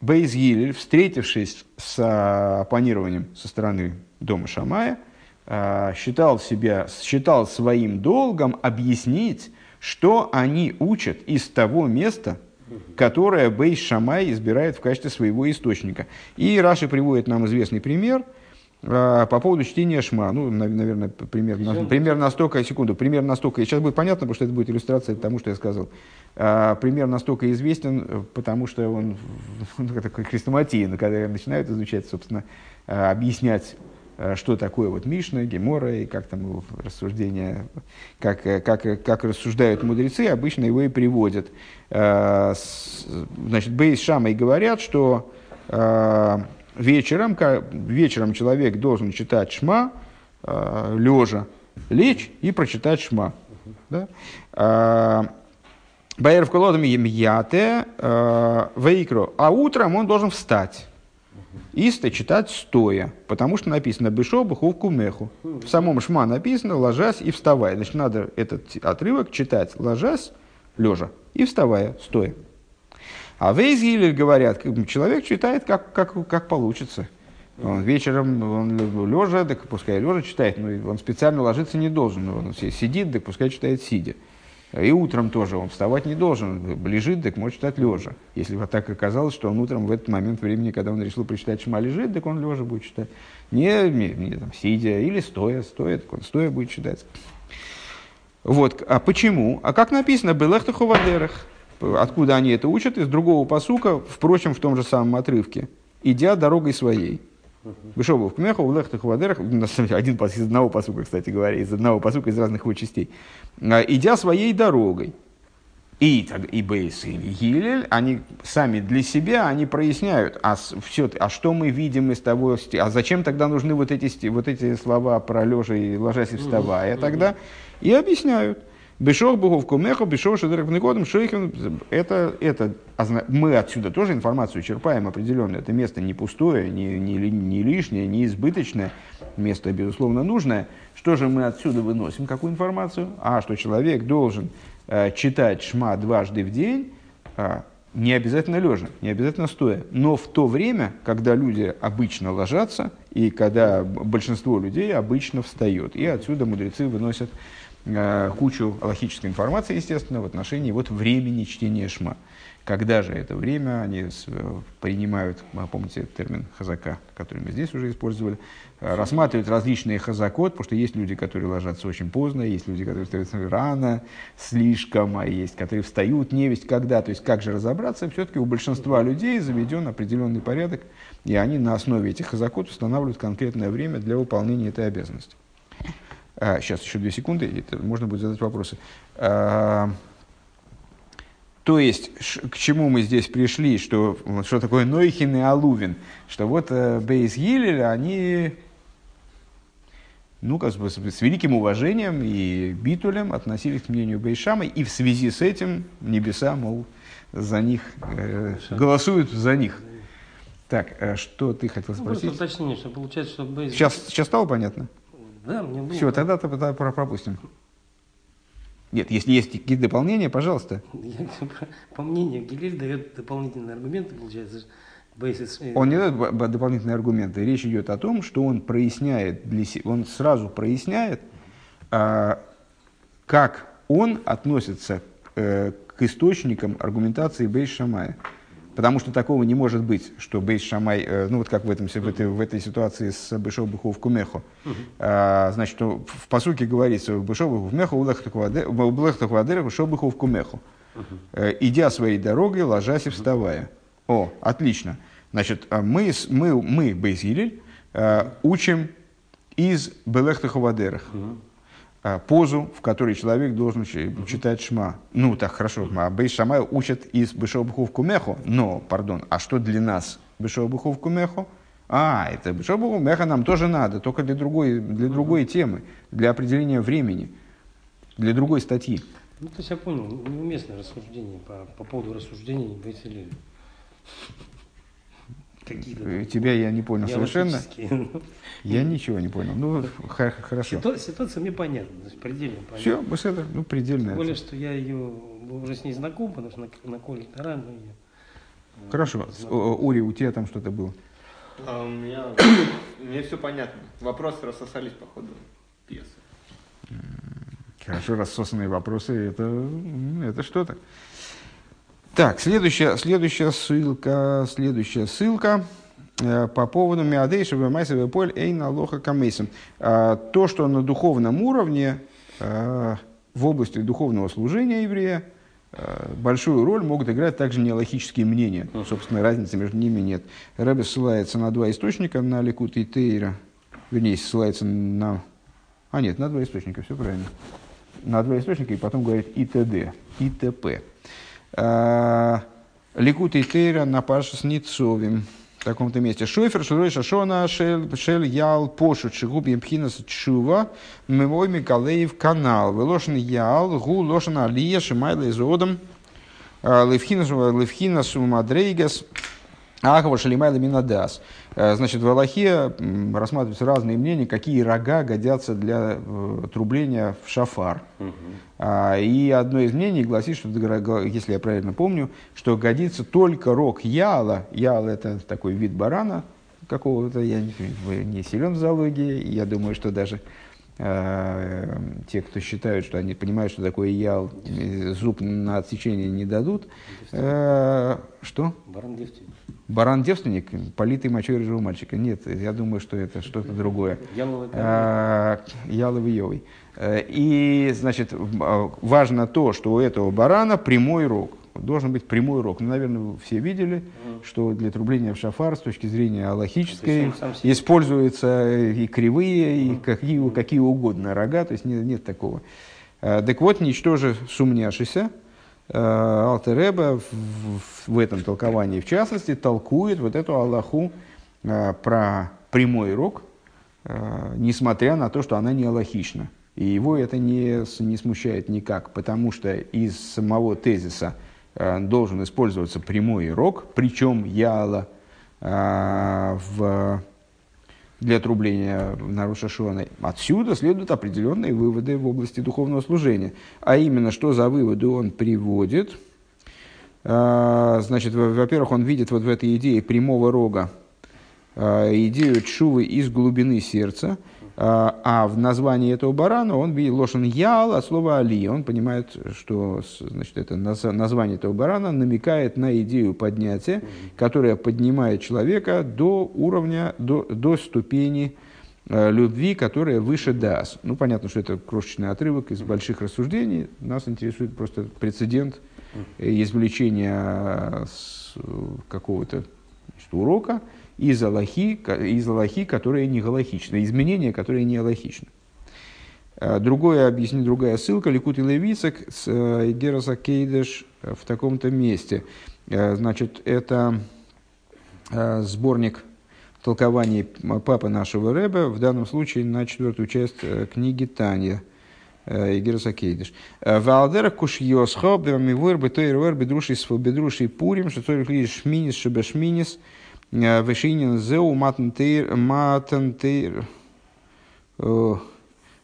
Бейз Елель, встретившись с а, оппонированием со стороны дома Шамая, а, считал, себя, считал своим долгом объяснить, что они учат из того места, которое Бейс Шамай избирает в качестве своего источника. И Раши приводит нам известный пример э, по поводу чтения Шма. Ну, наверное, примерно, примерно столько, секунду, примерно настолько, и сейчас будет понятно, потому что это будет иллюстрация тому, что я сказал. Э, пример настолько известен, потому что он ну, такой хрестоматии, когда начинают изучать, собственно, э, объяснять Э, что такое вот Мишна, Гемора и как там рассуждения, как, э, как, э, как рассуждают мудрецы, обычно его и приводят. Значит, Бейс Шамой говорят, что вечером, вечером человек должен читать Шма, лежа, лечь и прочитать Шма. Да? Байер в колодами Емьяте, Вейкро, а утром он должен встать Иста читать стоя, потому что написано «бешо буховку меху». В самом шма написано «ложась и вставая». Значит, надо этот отрывок читать ложась, лежа, и вставая, стоя. А Вейзгилер говорят, человек читает как, как, как получится. Он вечером он лежа, так пускай лежа читает, но он специально ложиться не должен. Он сидит, так пускай читает сидя. И утром тоже он вставать не должен. Лежит, так может читать лежа. Если вот так оказалось, что он утром в этот момент времени, когда он решил прочитать Шма лежит, так он лежа будет читать. Не, не, не там, сидя или стоя, стоя, так он стоя будет читать. Вот. А почему? А как написано? Белехтаху вадерах. Откуда они это учат? Из другого посука, впрочем, в том же самом отрывке. Идя дорогой своей. Вышел бы в Кмеху, в Лехтах Вадерах, один из одного посука, кстати говоря, из одного посука, из разных его частей. А, идя своей дорогой. И, и Бейс, и Гилель, они сами для себя, они проясняют, а, все, а что мы видим из того, а зачем тогда нужны вот эти, вот эти слова про лежа и ложась и вставая тогда, и объясняют. Бешох богов кумехо, бешох шедерах вникодом, шейхем. Это, это, мы отсюда тоже информацию черпаем определенно. Это место не пустое, не, не, не лишнее, не избыточное. Место, безусловно, нужное. Что же мы отсюда выносим? Какую информацию? А, что человек должен э, читать шма дважды в день, э, не обязательно лежа, не обязательно стоя, но в то время, когда люди обычно ложатся, и когда большинство людей обычно встает. И отсюда мудрецы выносят кучу логической информации, естественно, в отношении вот времени чтения шма. Когда же это время, они э, принимают, помните термин хазака, который мы здесь уже использовали, э, рассматривают различные хазакот, потому что есть люди, которые ложатся очень поздно, есть люди, которые встают рано, слишком, а есть, которые встают невесть когда. То есть, как же разобраться, все-таки у большинства людей заведен определенный порядок, и они на основе этих хазакот устанавливают конкретное время для выполнения этой обязанности. А, сейчас еще две секунды, и это, можно будет задать вопросы. А, то есть, к чему мы здесь пришли, что, что такое Нойхин и Алувин, что вот э, Бейс Гилель, они ну, как бы, с великим уважением и битулем относились к мнению Бейшама, и в связи с этим небеса, мол, за них, э, голосуют за них. Так, э, что ты хотел спросить? Ну, просто уточнение, что получается, что Бейс... Сейчас, сейчас стало понятно? Да, мне было. Все, тогда, тогда пропустим. Нет, если есть какие-то дополнения, пожалуйста. По мнению, Гилель дает дополнительные аргументы, получается, э, он не дает дополнительные аргументы. Речь идет о том, что он проясняет для себя, он сразу проясняет, а, как он относится э, к источникам аргументации Бейш Шамая. Потому что такого не может быть, что Бейс Шамай, э, ну вот как в, этом, в, этой, в этой ситуации с Бешов Бухов Кумехо, а, значит, в посуке говорится, Бешов Бухов Кумехо, Улехтах Вадера, Бешов Бухов Кумехо. Э, идя своей дорогой, ложась и вставая. О, отлично. Значит, а мы, мы, мы Бейс Гилель, э, учим из Белехтах Вадерах. А, позу, в которой человек должен читать шма. Ну, так хорошо, а Бейс Шамай учат из Бешобуху в Кумеху, но, пардон, а что для нас Бешобуху в Кумеху? А, это Бешобуху Меха нам тоже надо, только для другой, для другой темы, для определения времени, для другой статьи. Ну, то есть я понял, неуместное рассуждение по, по поводу рассуждений Бейселили. Какие-то Тебя я не понял совершенно. Я ничего не понял. Ну, хорошо. Ситуация, мне понятна, предельно понятна. Все, беседа, ну, предельно. Тем более, что я ее уже с ней знаком, потому что на, на Коле Таран ее... Э, хорошо. Ури, у тебя там что-то было? А у меня, мне все понятно. Вопросы рассосались по ходу пьесы. Хорошо, рассосанные вопросы, это, это что-то. Так, следующая, следующая ссылка, следующая ссылка э, по поводу Миадейша Вемайса Поль Эйна Лоха Камейсом. Э, то, что на духовном уровне, э, в области духовного служения еврея, большую роль могут играть также неологические мнения. Собственно, разницы между ними нет. Рэбе ссылается на два источника, на Ликут и Тейра. Вернее, ссылается на... А нет, на два источника, все правильно. На два источника, и потом говорит ИТД, ИТП. Э, Ликут и Тейра на Паша Ницовим. В таком-то месте. Шойфер, Шурой, Шашона, Шель, Ял, Пошут, Шигуб, Пхинас, Чува, Мемой, Микалеев, Канал. Велошен Ял, Гу, Лошен Алия, Шимайла, Изодом, э, Левхинас, Левхинас, Мадрейгас, Ахова Шалимайла Минадас. Э, значит, в Аллахе рассматриваются разные мнения, какие рога годятся для э, трубления в шафар. Угу. И одно из мнений гласит, что, если я правильно помню, что годится только рог яла. Ял – это такой вид барана какого-то, я не, не силен в зоологии, я думаю, что даже э, те, кто считают, что они понимают, что такое ял, зуб на отсечение не дадут. Э, что? Баран девственник. Баран девственник, политый мочой рыжего мальчика. Нет, я думаю, что это что-то другое. Яловый А, Йовый. Э, И, значит, а, важно то, что у этого барана прямой рог. Должен быть прямой рог. Ну, наверное, вы все видели, что для трубления в шафар с точки зрения аллахической используются и кривые, и какие, какие угодно рога, то есть нет, нет такого. Э, Так вот, ничтоже сумняшися, Алтереба в, в- этом толковании, в частности, толкует вот эту Аллаху э, про прямой рог, э, несмотря на то, что она не аллахична. И его это не, не смущает никак, потому что из самого тезиса э, должен использоваться прямой рог, причем яла э, в, для отрубления на Рошашона. Отсюда следуют определенные выводы в области духовного служения. А именно, что за выводы он приводит? А, Значит, во- во-первых, он видит вот в этой идее прямого рога а, идею чувы из глубины сердца, а а в названии этого барана он видит лошен ял от слова али. Он понимает, что значит, это наз- название этого барана намекает на идею поднятия, которая поднимает человека до уровня, до, до ступени э, любви, которая выше дас. Ну, понятно, что это крошечный отрывок из больших рассуждений. Нас интересует просто прецедент э, извлечения э, какого-то урока из Аллахи, из Аллахи, которая не галахична, изменения, которые не аллахичны. А, Другое объяснение, другая ссылка, Ликут и Левицек с э, Кейдеш э, в таком-то месте. Э, Значит, это э, сборник толкований папы нашего Рэба, в данном случае на четвертую часть э, книги Таня. Игерса Кейдиш. Валдера куш йосхо бемивуэр бетойр вэр бедруши сфо бедруши пурим, что цорих лишь шминис шебешминис, вешинин зеу матантейр. О,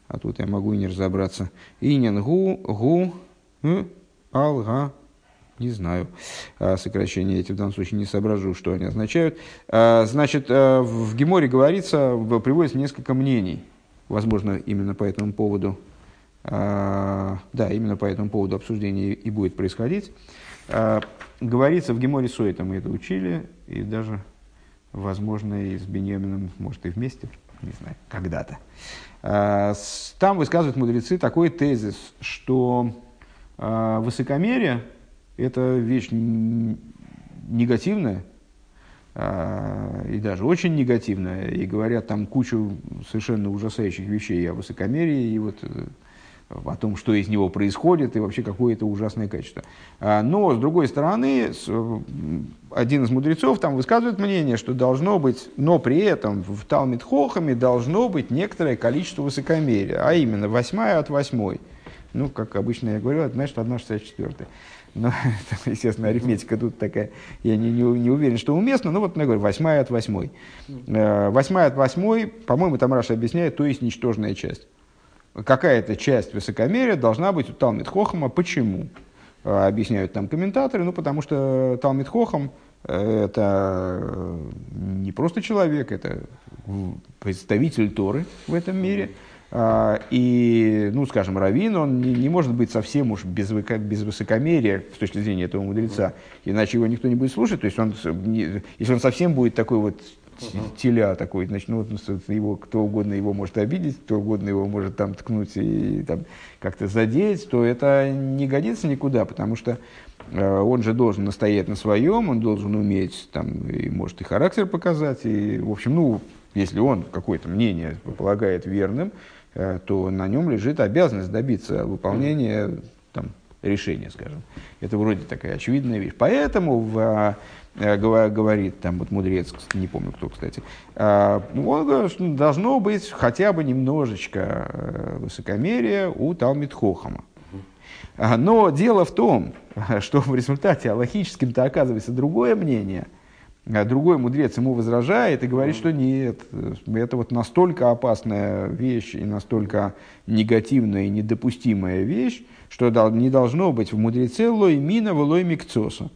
А тут я могу и не разобраться. Инин гу гу э, алга не знаю. А, Сокращения эти в данном случае не соображу, что они означают. А, Значит, а, в Геморе говорится, приводится несколько мнений. Возможно, именно по этому поводу, а, да, именно по этому поводу обсуждение и будет происходить. Говорится в Геморе Сойта, мы это учили, и даже, возможно, и с Беньямином, может, и вместе, не знаю, когда-то. А, Там высказывают мудрецы такой тезис, что а, высокомерие – это вещь негативная, а, и даже очень негативная, и говорят там кучу совершенно ужасающих вещей о высокомерии, и вот э, о том, что из него происходит, и вообще какое это ужасное качество. А, Но, с другой стороны, один из мудрецов там высказывает мнение, что должно быть, но при этом в Талмит Хохаме должно быть некоторое количество высокомерия, а именно восьмая от восьмой. Ну, как обычно я говорю, это значит 1,64. Но, это, естественно, арифметика тут такая, я не, не, не уверен, что уместно, но вот я говорю, восьмая от восьмой. Э, Восьмая от восьмой, по-моему, там Раша объясняет, то есть ничтожная часть. Какая-то часть высокомерия должна быть у Талмит Хохама. Почему? Э, Объясняют там комментаторы, ну, потому что Талмит Хохам э, это э, не просто человек, это представитель Торы в этом мире. А, И, ну, скажем, Равин, он не, не может быть совсем уж без, без высокомерия с точки зрения этого мудреца, иначе его никто не будет слушать. То есть, он, не- если он совсем будет такой вот теля такой, значит, ну, вот, его, кто угодно его может обидеть, кто угодно его может там ткнуть и там, как-то задеть, то это не годится никуда, потому что э, он же должен настоять на своем, он должен уметь, там, и может и характер показать, и, в общем, ну, если он какое-то мнение полагает верным, э, то на нем лежит обязанность добиться выполнения там, решения, скажем. Это вроде такая очевидная вещь. Поэтому в, говорит там вот мудрец, не помню кто, кстати, э, он говорит, что должно быть хотя бы немножечко э, высокомерия у Талмит Хохама. А, Но дело в том, что в результате аллахическим-то оказывается другое мнение. А Другой мудрец ему возражает и говорит, что нет, это вот настолько опасная вещь и настолько негативная и недопустимая вещь, что не должно быть в мудреце лой мина лой микцоса.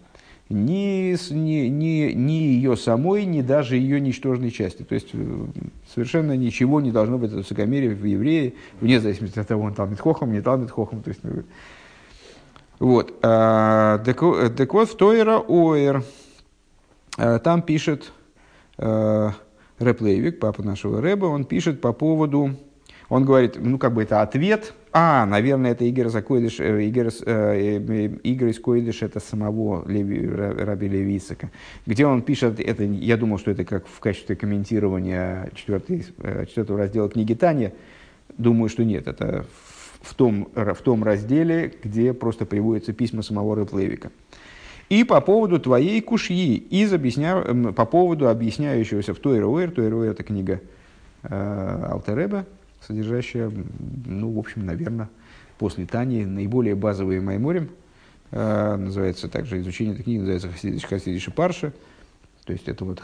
Ни, ни, ни, ни ее самой, ни даже ее ничтожной части. То есть э, совершенно ничего не должно быть от высокомерия в еврее, вне зависимости от того, он Талмит Хохом, не Талмит Хохом. То есть, ну, вот. А, Так так вот, в Тойра Оэр, а, там пишет э, Рэп Лейвик, папа нашего Рэба, он пишет по поводу, он говорит, ну как бы это ответ, а, наверное, это Игорь Закойдыш, э, Игорь, с- э, э, из Койдыш, это самого Леви, Ра- Раби Левицика, где он пишет, это, я думал, что это как в качестве комментирования четвертый, э, четвертого раздела книги Таня, думаю, что нет, это в, том, в том разделе, где просто приводятся письма самого Рэп Левика. И по поводу твоей кушьи, из объясня... по поводу объясняющегося в Тойруэр, Тойруэр это книга э, Алтереба, содержащая, ну, в общем, наверное, после Тани наиболее базовые Майморим. Э, называется также, изучение этой книги называется Хасидиш, Хасидиш и Парша. То есть это вот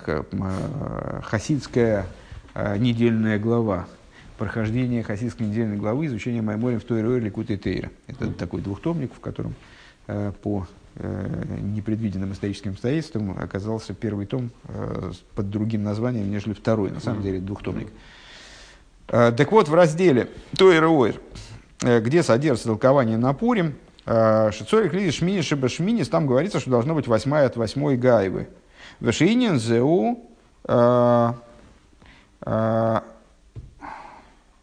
хасидская э, недельная глава. Прохождение хасидской недельной главы, изучение Майморим в Тойруэр, Ликут и Тейра. Это такой двухтомник, в котором э, по э, непредвиденным историческим обстоятельствам оказался первый том э, под другим названием, нежели второй, на самом деле двухтомник. Э, Так вот, в разделе Тойра Ойр, э, где содержится толкование на Пурим, э, Шицорик Лиди Шмини Шиба Шминис, там говорится, что должно быть восьмая от восьмой Гаевы. Вешиинин Зеу э, э,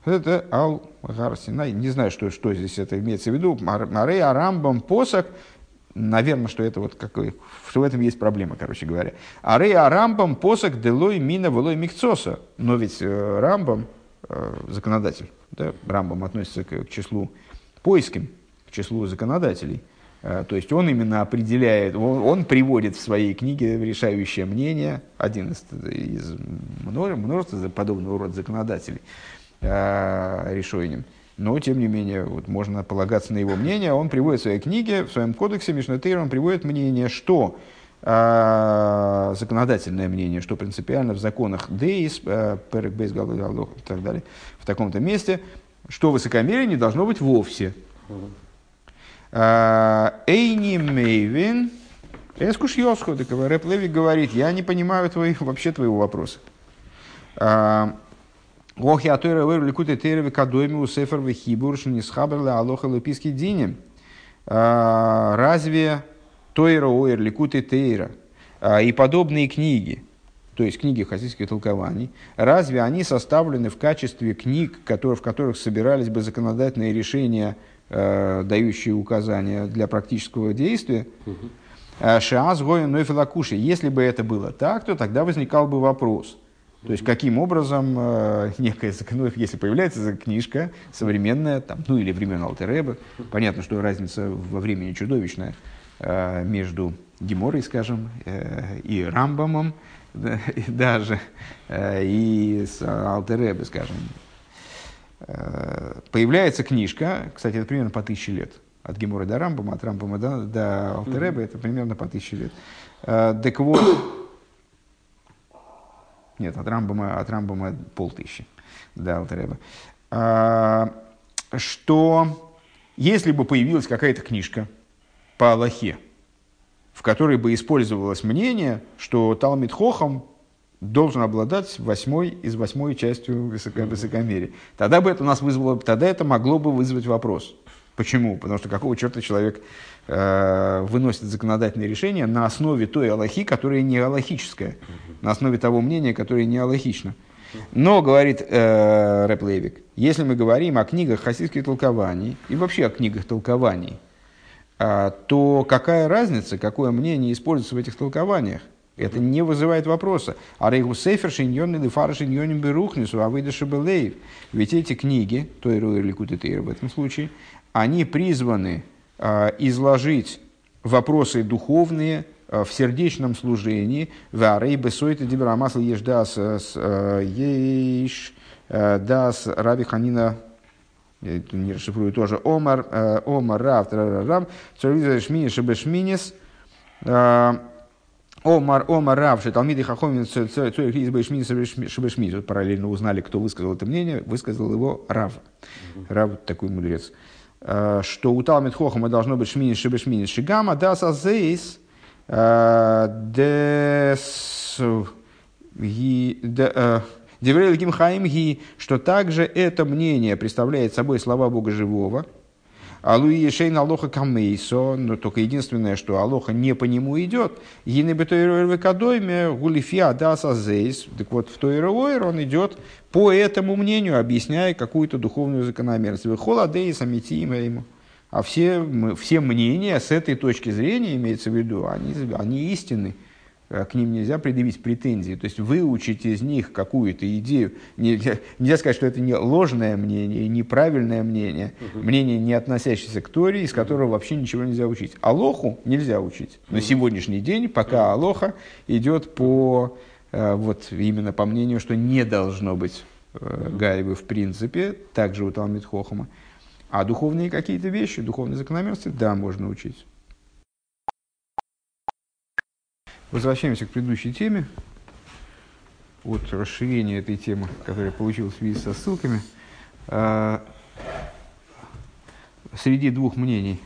это Ал Гарсинай. Не знаю, что, что здесь это имеется в виду. Марей Арамбам Посак. Наверное, что это вот какой, что в этом есть проблема, короче говоря. Арей Арамбам Посак Делой Мина Волой Микцоса. Но ведь э, Рамбам, э, законодатель, да, Рамбам относится к, к числу поиским, к числу законодателей. Э, То есть он именно определяет, он, он приводит в своей книге решающее мнение, один из, из множества, подобного рода законодателей э, решением. Но, тем не менее, вот можно полагаться на его мнение. Он приводит в своей книге, в своем кодексе Мишнатейр, он приводит мнение, что э, законодательное мнение, что принципиально в законах Дейс, э, Перек Бейс Галлах и так далее, в таком-то месте, что высокомерие не должно быть вовсе. Э, Эйни Мейвин, Эскуш Йосху, так Рэп Леви говорит, я не понимаю твои, вообще твоего вопроса. Э, Ох, я тойра вэр ликуте тейра кадойми у сефер вехибур шнисхабер алоха леписки дини. Разве тойра ойр ликуте тейра а, и подобные книги, то есть книги хасидских толкований, разве они составлены в качестве книг, которые, в которых собирались бы законодательные решения, э, дающие указания для практического действия? Шиаз гоин нойфилакуши. Если бы это было так, то тогда возникал бы вопрос. То есть, каким образом э, некая, ну, если появляется книжка современная, там, ну или времен Алтереба, понятно, что разница во времени чудовищная между Геморой, скажем, э, и Рамбамом, даже, э, и с Алтеребе, скажем. Э, появляется книжка, кстати, это примерно по тысяче лет, от Гемора до Рамбама, от Рамбама до, до Алтереба, это примерно по тысяче лет. Э, так вот, нет, от Рамбама, от Рамбама полтысячи до Алтереба. Что если бы появилась какая-то книжка по Аллахе, в которой бы использовалось мнение, что Талмит Хохам должен обладать восьмой из восьмой частью высоко, высокомерия. Тогда бы это у нас вызвало, тогда это могло бы вызвать вопрос. Почему? Потому что какого черта человек э, выносит законодательные решения на основе той Аллахи, которая не аллахическая, на основе того мнения, которое не аллахично. Но, говорит э, Рэп Лейвик, если мы говорим о книгах хасидских толкований и вообще о книгах толкований, то какая разница, какое мнение используется в этих толкованиях? Это не вызывает вопроса. А рейгу сейфер шиньон или фара шиньоним берухнису, а выдаши белеев. Ведь эти книги, то и кутетейр в этом случае, они призваны а, изложить вопросы духовные а, в сердечном служении. Варей бесойта дибрамасл еш дас а, еш а, дас раби ханина не расшифрую тоже, Омар, э, Омар, Рав, Трарарам, Царвиза Шмини, Шебешминис, э, Омар, Омар, Рав, Шеталмиды Хахомин, Цорих Лизбей Шминис, Шебешминис. Вот параллельно узнали, кто высказал это мнение, высказал его Рав. Рав такой мудрец. Э, Что у Талмит Хохама должно быть Шминис, Шебешминис, Шигама, Дас Азейс, дес ги- де- э, Деврей Лгим Хаим Ги, что также это мнение представляет собой слова Бога Живого, а Луи Шейн Алоха Камейсо, но только единственное, что Алоха не по нему идет. Гины Бетойровекадойме Гулифия Даса Зейс. Так вот, в Тойровойр он идет по этому мнению, объясняя какую-то духовную закономерность. Выхола Дейс Амитима ему. А все, все мнения с этой точки зрения, имеется в виду, они, они истинны. Э, К ним нельзя предъявить претензии. То есть выучить из них какую-то идею. Нельзя, нельзя сказать, что это не ложное мнение, неправильное мнение, мнение, не относящееся к Торе, из которого вообще ничего нельзя учить. Алоху нельзя учить. На сегодняшний день, пока Алоха идет по, э, вот именно по мнению, что не должно быть э, Гаевы в принципе, также у Талмит Хохама. А духовные какие-то вещи, духовные закономерности, да, можно учить. Возвращаемся к предыдущей теме. От расширения этой темы, которая получилась в связи со ссылками. А, Среди двух мнений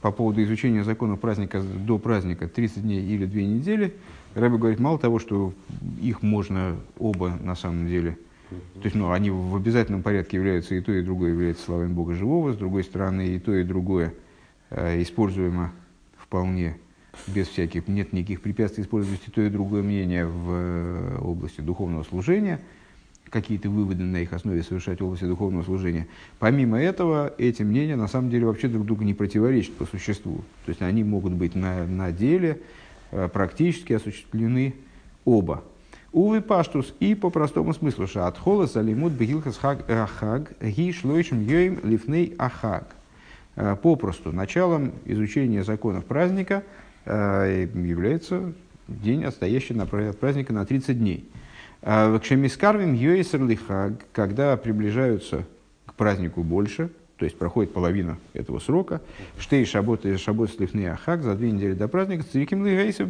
по поводу изучения законов праздника до праздника 30 дней или 2 недели, Рэбе говорит, мало того, что их можно оба на самом деле, то есть ну, они в обязательном порядке являются и то, и другое является словами Бога живого, с другой стороны, и то, и другое э, используемо вполне без всяких, нет никаких препятствий использовать и то, и другое мнение в э, области духовного служения, какие-то выводы на их основе совершать в области духовного служения. Помимо этого, эти мнения на самом деле вообще друг другу не противоречат по существу. То есть они могут быть на, на деле э, практически осуществлены оба. Увы паштус и по простому смыслу, что от холоса лимут бегилхас хаг ахаг ги шлойшим йоим лифней ахаг. Э, Попросту, началом изучения законов праздника э, является день, отстоящий на от праздника на 30 дней. А В Кшемискарвим Йойсер Лихаг, когда приближаются к празднику больше, то есть проходит половина этого срока, штей шабот и шабот слифный ахаг, за две недели до праздника, цириким лигейсов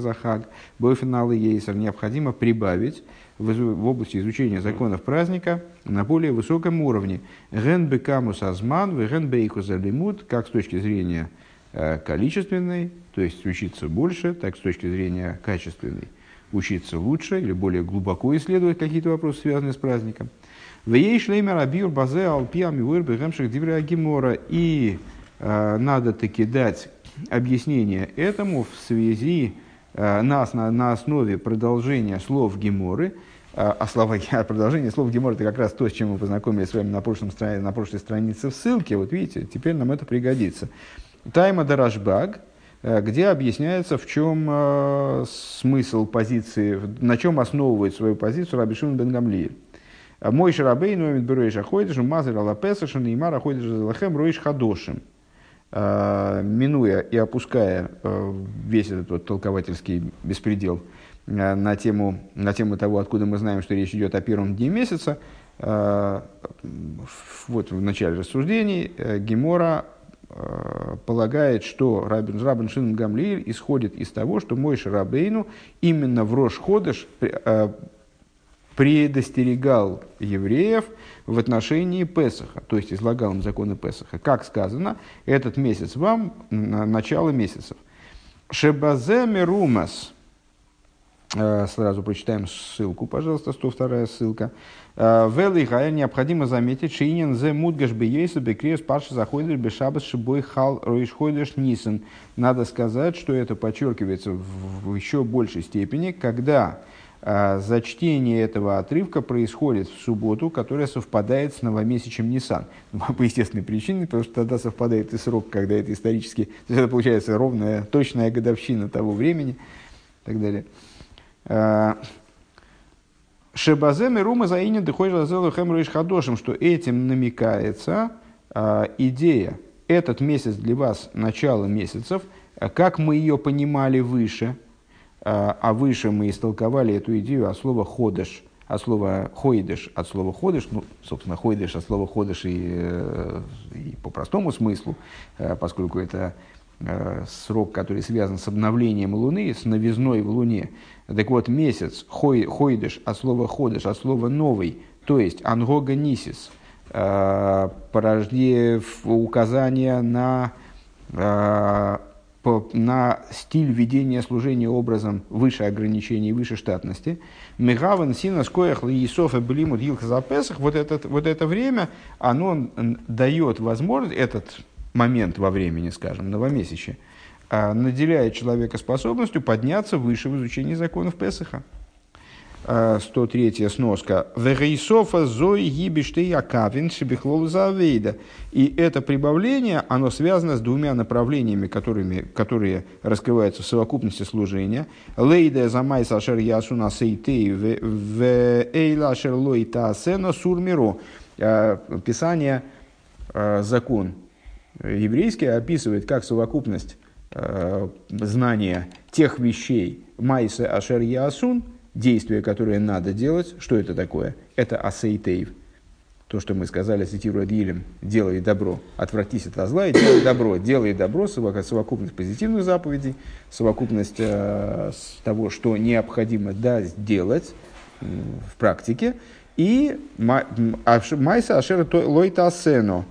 захаг, бойфиналы ейсер, необходимо прибавить в, области изучения законов праздника на более высоком уровне. Ген бекамус азман, ген бейкус как с точки зрения количественной, то есть учиться больше, так с точки зрения качественной учиться лучше или более глубоко исследовать какие-то вопросы, связанные с праздником. И гемора. Э, надо таки дать объяснение этому в связи э, на, на основе продолжения слов Геморы. Э, а слова, продолжение слов Геморы это как раз то, с чем мы познакомились с вами на, прошлом, на прошлой странице в ссылке. Вот видите, теперь нам это пригодится. Тайма Дарашбаг, э, где объясняется, в чем э, смысл позиции, на чем основывает свою позицию Раби Шимон бен Гамлиэль. А Мой шарабей номит бероиш аходиш, мазер алапеса, шанеймар аходиш залахем роиш хадошим. Э, Минуя и опуская э, весь этот вот толковательский беспредел э, на тему, на тему того, откуда мы знаем, что речь идет о первом дне месяца, э, вот в начале рассуждений э, Гемора э, полагает, что Рабин, Рабин Шин Гамлиэль исходит из того, что мой Шарабейну именно в Рош Ходыш э, предостерегал евреев в отношении Песаха, то есть излагал им законы Песаха. Как сказано, этот месяц вам, на- начало месяцев. Шебазе мерумас, Э, сразу прочитаем ссылку, пожалуйста, 102 ссылка. Э, Велихая необходимо заметить, что инин зе мудгаш бейеса бекрес парши заходишь бешабас шибой хал роишходишь нисен. Надо сказать, что это подчеркивается в в еще большей степени, когда э, зачтение этого отрывка происходит в субботу, которая совпадает с новомесячем Нисан. Ну, По естественной причине, потому что тогда совпадает и срок, когда это исторически, то есть это получается ровная, точная годовщина того времени и так далее. Э, Шебазе Мерума Заинин Дыхой Жазелу Хемруиш Хадошим, что этим намекается э, идея, этот месяц для вас начало месяцев, как мы ее понимали выше, э, а выше мы истолковали эту идею от слова ходыш, от слова хойдыш, от слова ходыш, ну, собственно, хойдыш от слова ходыш и, и по простому смыслу, поскольку это срок, который связан с обновлением Луны, с новизной в Луне. Так вот, месяц, хой, хойдыш, от слова ходыш, от слова новый, то есть ангога нисис, э, порождение указания на э, на стиль ведения служения образом выше ограничений, выше штатности. Мегаван сина скоях лиесоф и блимут гилка за Песах. Вот, этот, вот это время, оно дает возможность, этот момент во времени, скажем, новомесяче, наделяет человека способностью подняться выше в изучении законов Песаха. 103 сноска. Вегейсофа зои гибишты якавин шибихлол завейда. И это прибавление, оно связано с двумя направлениями, которыми, которые раскрываются в совокупности служения. Лейда замай сашер ясуна сейтей в эйла шерлой таасена сурмиро. Писание, закон еврейский описывает как совокупность знания тех вещей майса ашер ясун – действие, которое надо делать, что это такое? Это асейтейв. То, что мы сказали, цитируя Дилем, делай добро, отвратись от зла и делай добро. Делай добро, совокупность позитивных заповедей, совокупность э, того, что необходимо да, сделать э, в практике. И майса ашера лойта асено.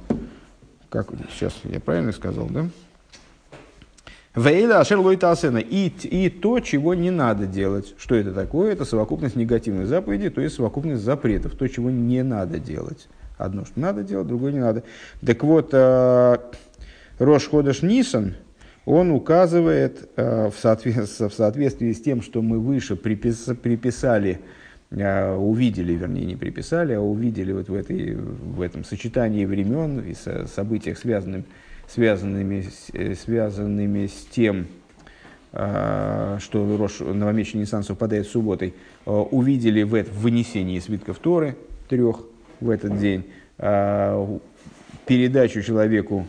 Как сейчас я правильно сказал, да? Вейла ашер лойтасена. И, и то, чего не надо делать. Что это такое? Это совокупность негативных заповедей, то есть совокупность запретов. То, чего не надо делать. Одно, что надо делать, другое не надо. Так вот, э, Рош Ходаш Нисан, он указывает э, в, соответствии, с тем, что мы выше припис, приписали, э, увидели, вернее, не приписали, а увидели вот в, этой, в этом сочетании времен и событиях, связанных связанными, э, связанными с тем, а, что новомесячный Ниссан совпадает с субботой, а, увидели в, этом, вынесении свитков Торы трех в этот день, а, передачу человеку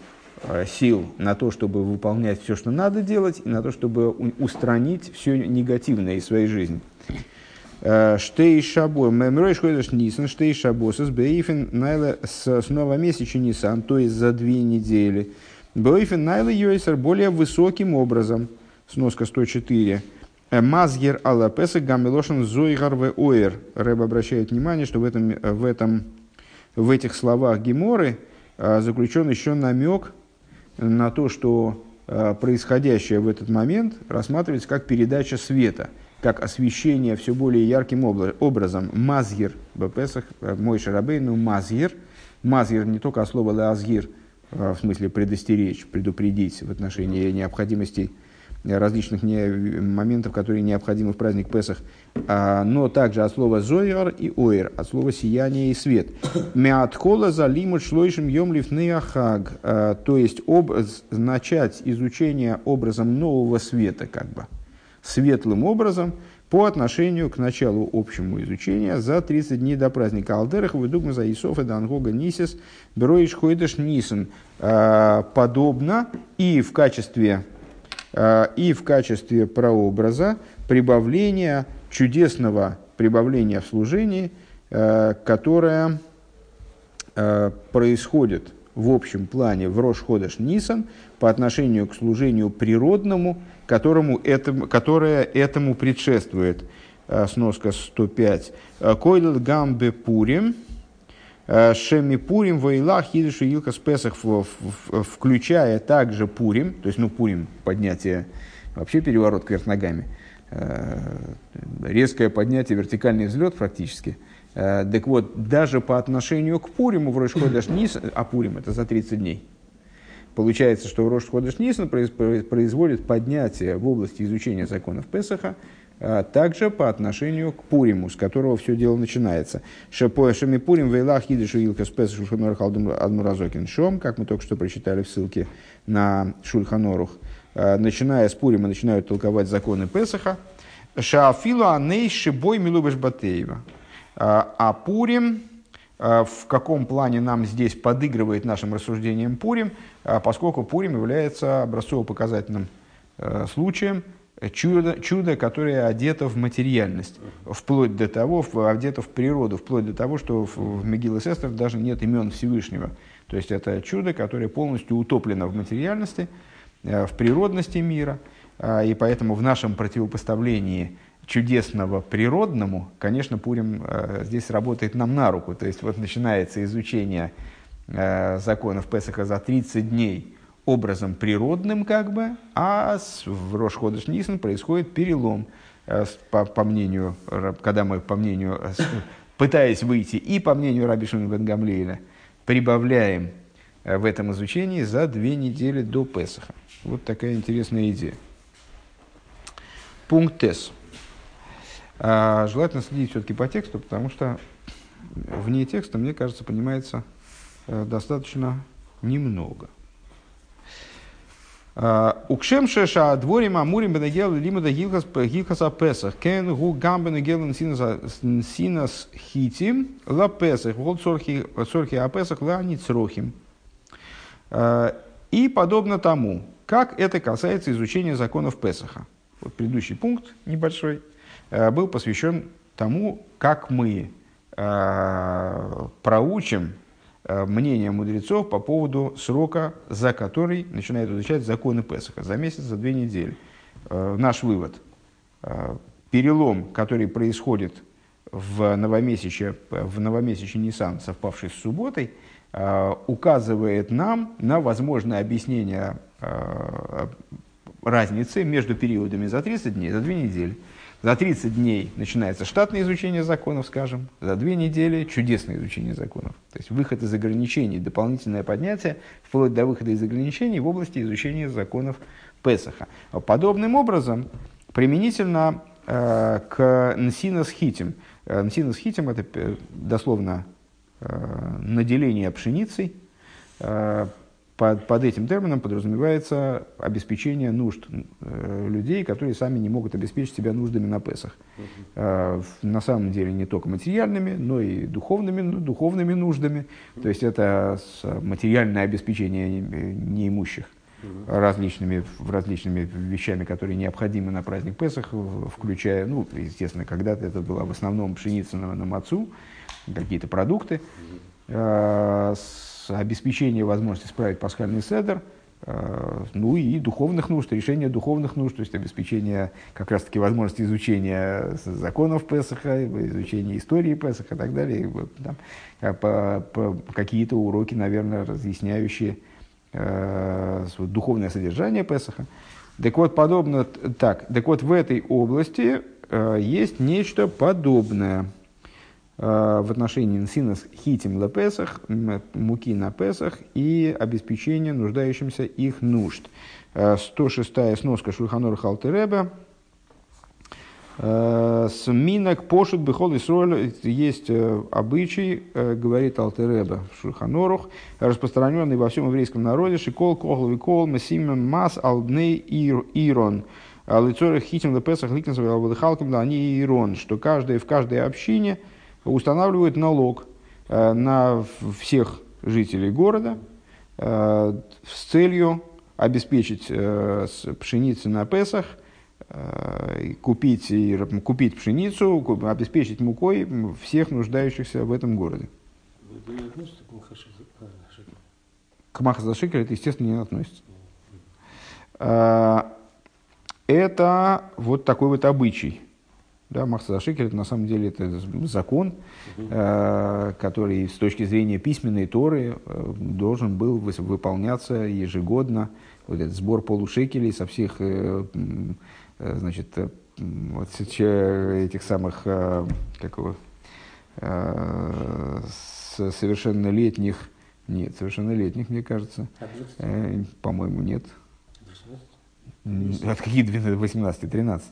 сил на то, чтобы выполнять все, что надо делать, и на то, чтобы устранить все негативное из своей жизни. Штей шабо, мемрой шходиш нисан, штей шабо, с бейфен найла с новомесяча нисан, то есть за две недели. Бейфен найла йойсер более высоким образом, сноска 104. Мазгер алла песак гамилошен зойгар в оэр. Рэб обращает внимание, что в, этом, в, этом, в этих словах Геморы заключен еще намек на то, что происходящее в этот момент рассматривается как передача света – как освещение все более ярким образом. Мазгир, Бепесах, э, мой шарабейну, мазгир. Мазгир не только слово лазгир, э, в смысле предостеречь, предупредить в отношении необходимостей различных не, моментов, которые необходимы в праздник Песах, а, но также от слова зояр и оир, от слова сияние и свет. Меаткола за лимут шлойшим йомлив неахаг, а, то есть об, начать изучение образом нового света, как бы светлым образом по отношению к началу общему изучения за 30 дней до праздника. Алдерах, выдумка за Исоф и Дангога Нисис, Броиш Хойдеш Нисен, а, подобно и в качестве а, и в качестве прообраза прибавления чудесного прибавления в служении, а, которое происходит в общем плане в Рош Ходеш Нисан по отношению к служению природному, которому этому, которое этому предшествует. Э, сноска 105. «Э, Койлел гамбе пурим, э, Шеми Пурим, Вайлах, Хидышу, Илка Спесах, включая также Пурим, то есть, ну, Пурим, поднятие, вообще переворот кверх ногами, резкое поднятие, вертикальный взлет практически. Так вот, даже по отношению к Пуриму в Рошходаш Нис, а Пурим это за 30 дней, Получается, что Рош Ходыш Нисан производит поднятие в области изучения законов Песаха, а также по отношению к Пуриму, с которого все дело начинается. Шами Пурим Вейлах Идишу Илка Спес Шульханорух Адмуразокин Шом, как мы только что прочитали в ссылке на Шульханорух. А, начиная с Пурима начинают толковать законы Песаха. Шаафилу Аней Шибой Милубеш Батеева. А, а Пурим, в каком плане нам здесь подыгрывает нашим рассуждением Пурим – а поскольку Пурим является образцово-показательным э, случаем чуда, чудо, которое одето в материальность, вплоть до того, одето в природу, вплоть до того, что в, в Мегилла Сестер даже нет имен Всевышнего. То есть это чудо, которое полностью утоплено в материальности, э, в природности мира, э, и поэтому в нашем противопоставлении чудесного природному, конечно, Пурим здесь работает нам на руку. То есть вот начинается изучение Э, законов Песаха за 30 дней образом природным, как бы, а с, в Рошходыш Нисан происходит перелом, э, с- по, по мнению, когда мы, по мнению, э, с- пытаясь выйти, и по мнению Раби Шимона бен Гамлееля, прибавляем э, в этом изучении за две недели до Песаха. Вот такая интересная идея. Пункт Тес. А, Желательно следить все-таки по тексту, потому что вне текста, мне кажется, понимается э, достаточно немного. А, Укшем шеша дворим амурим бенегел гилхас гилхаса песах кен гу гам бенегел синас хитим ла песах вот сорхи а песах ла ницрохим. А, И подобно тому, как это касается изучения законов Песаха. Вот предыдущий пункт небольшой был посвящен тому, как мы э, проучим э, мнение мудрецов по поводу срока, за который начинают изучать законы Песаха, за месяц, за две недели. Э, Наш вывод. э, Перелом, который происходит в новомесяче, в новомесяче Нисан, совпавший с субботой, э, указывает нам на возможное объяснение э, разницы между периодами за 30 дней, за 2 недели. За 30 дней начинается штатное изучение законов, скажем, за 2 недели чудесное изучение законов. То есть выход из ограничений, дополнительное поднятие, вплоть до выхода из ограничений в области изучения законов Песаха. Подобным образом, применительно э, к Нсинас Хитим. Э, Нсинас Хитим – это э, дословно э, наделение пшеницей. Э, под, под этим термином подразумевается обеспечение нужд э, людей, которые сами не могут обеспечить себя нуждами на Песах. Э, на самом деле не только материальными, но и духовными, ну, духовными нуждами. То есть это материальное обеспечение не- неимущих различными, различными вещами, которые необходимы на праздник Песах, включая, ну, естественно, когда-то это была в основном пшеница на, на мацу, какие-то продукты, э, с обеспечение возможности справить пасхальный седер, э, ну и духовных нужд, решение духовных нужд, то есть обеспечение как раз-таки возможности изучения законов Песаха, изучения истории Песаха и так далее. Там, э, какие-то уроки, наверное, разъясняющие э, духовное содержание Песаха. Так вот, подобно, так, так вот, в этой области есть нечто подобное в отношении нсинас хитим ле Песах, м, муки на Песах и обеспечения нуждающимся их нужд. Э, 106 сноска Шульханор Халтереба. С минок пошут бихол Исроль есть э, обычай, э, говорит Алтереба в Шульханорух, распространенный во всем еврейском народе, шикол, кохлови кол, месимем мас, алдней ир- ирон, лицорых хитим лепесах ликнесов алвадыхалкам, да они ирон, что каждый в каждой общине устанавливают налог э, на всех жителей города э, с целью обеспечить э, пшеницы на Песах, купить, купить пшеницу, обеспечить мукой всех нуждающихся в этом городе. Это не относится к Махазашикелю это, естественно, не относится. Это вот такой вот обычай. Да, Махазашикель, это на самом деле это закон, э, который с точки зрения письменной Торы э, должен был выполняться ежегодно. Вот этот сбор полушекелей со всех э, э, значит, э, вот этих самых, э, как его, э, совершеннолетних, нет, совершеннолетних, мне кажется, 20? Э, по-моему, нет. 18? М, От каких 12, 18, 13?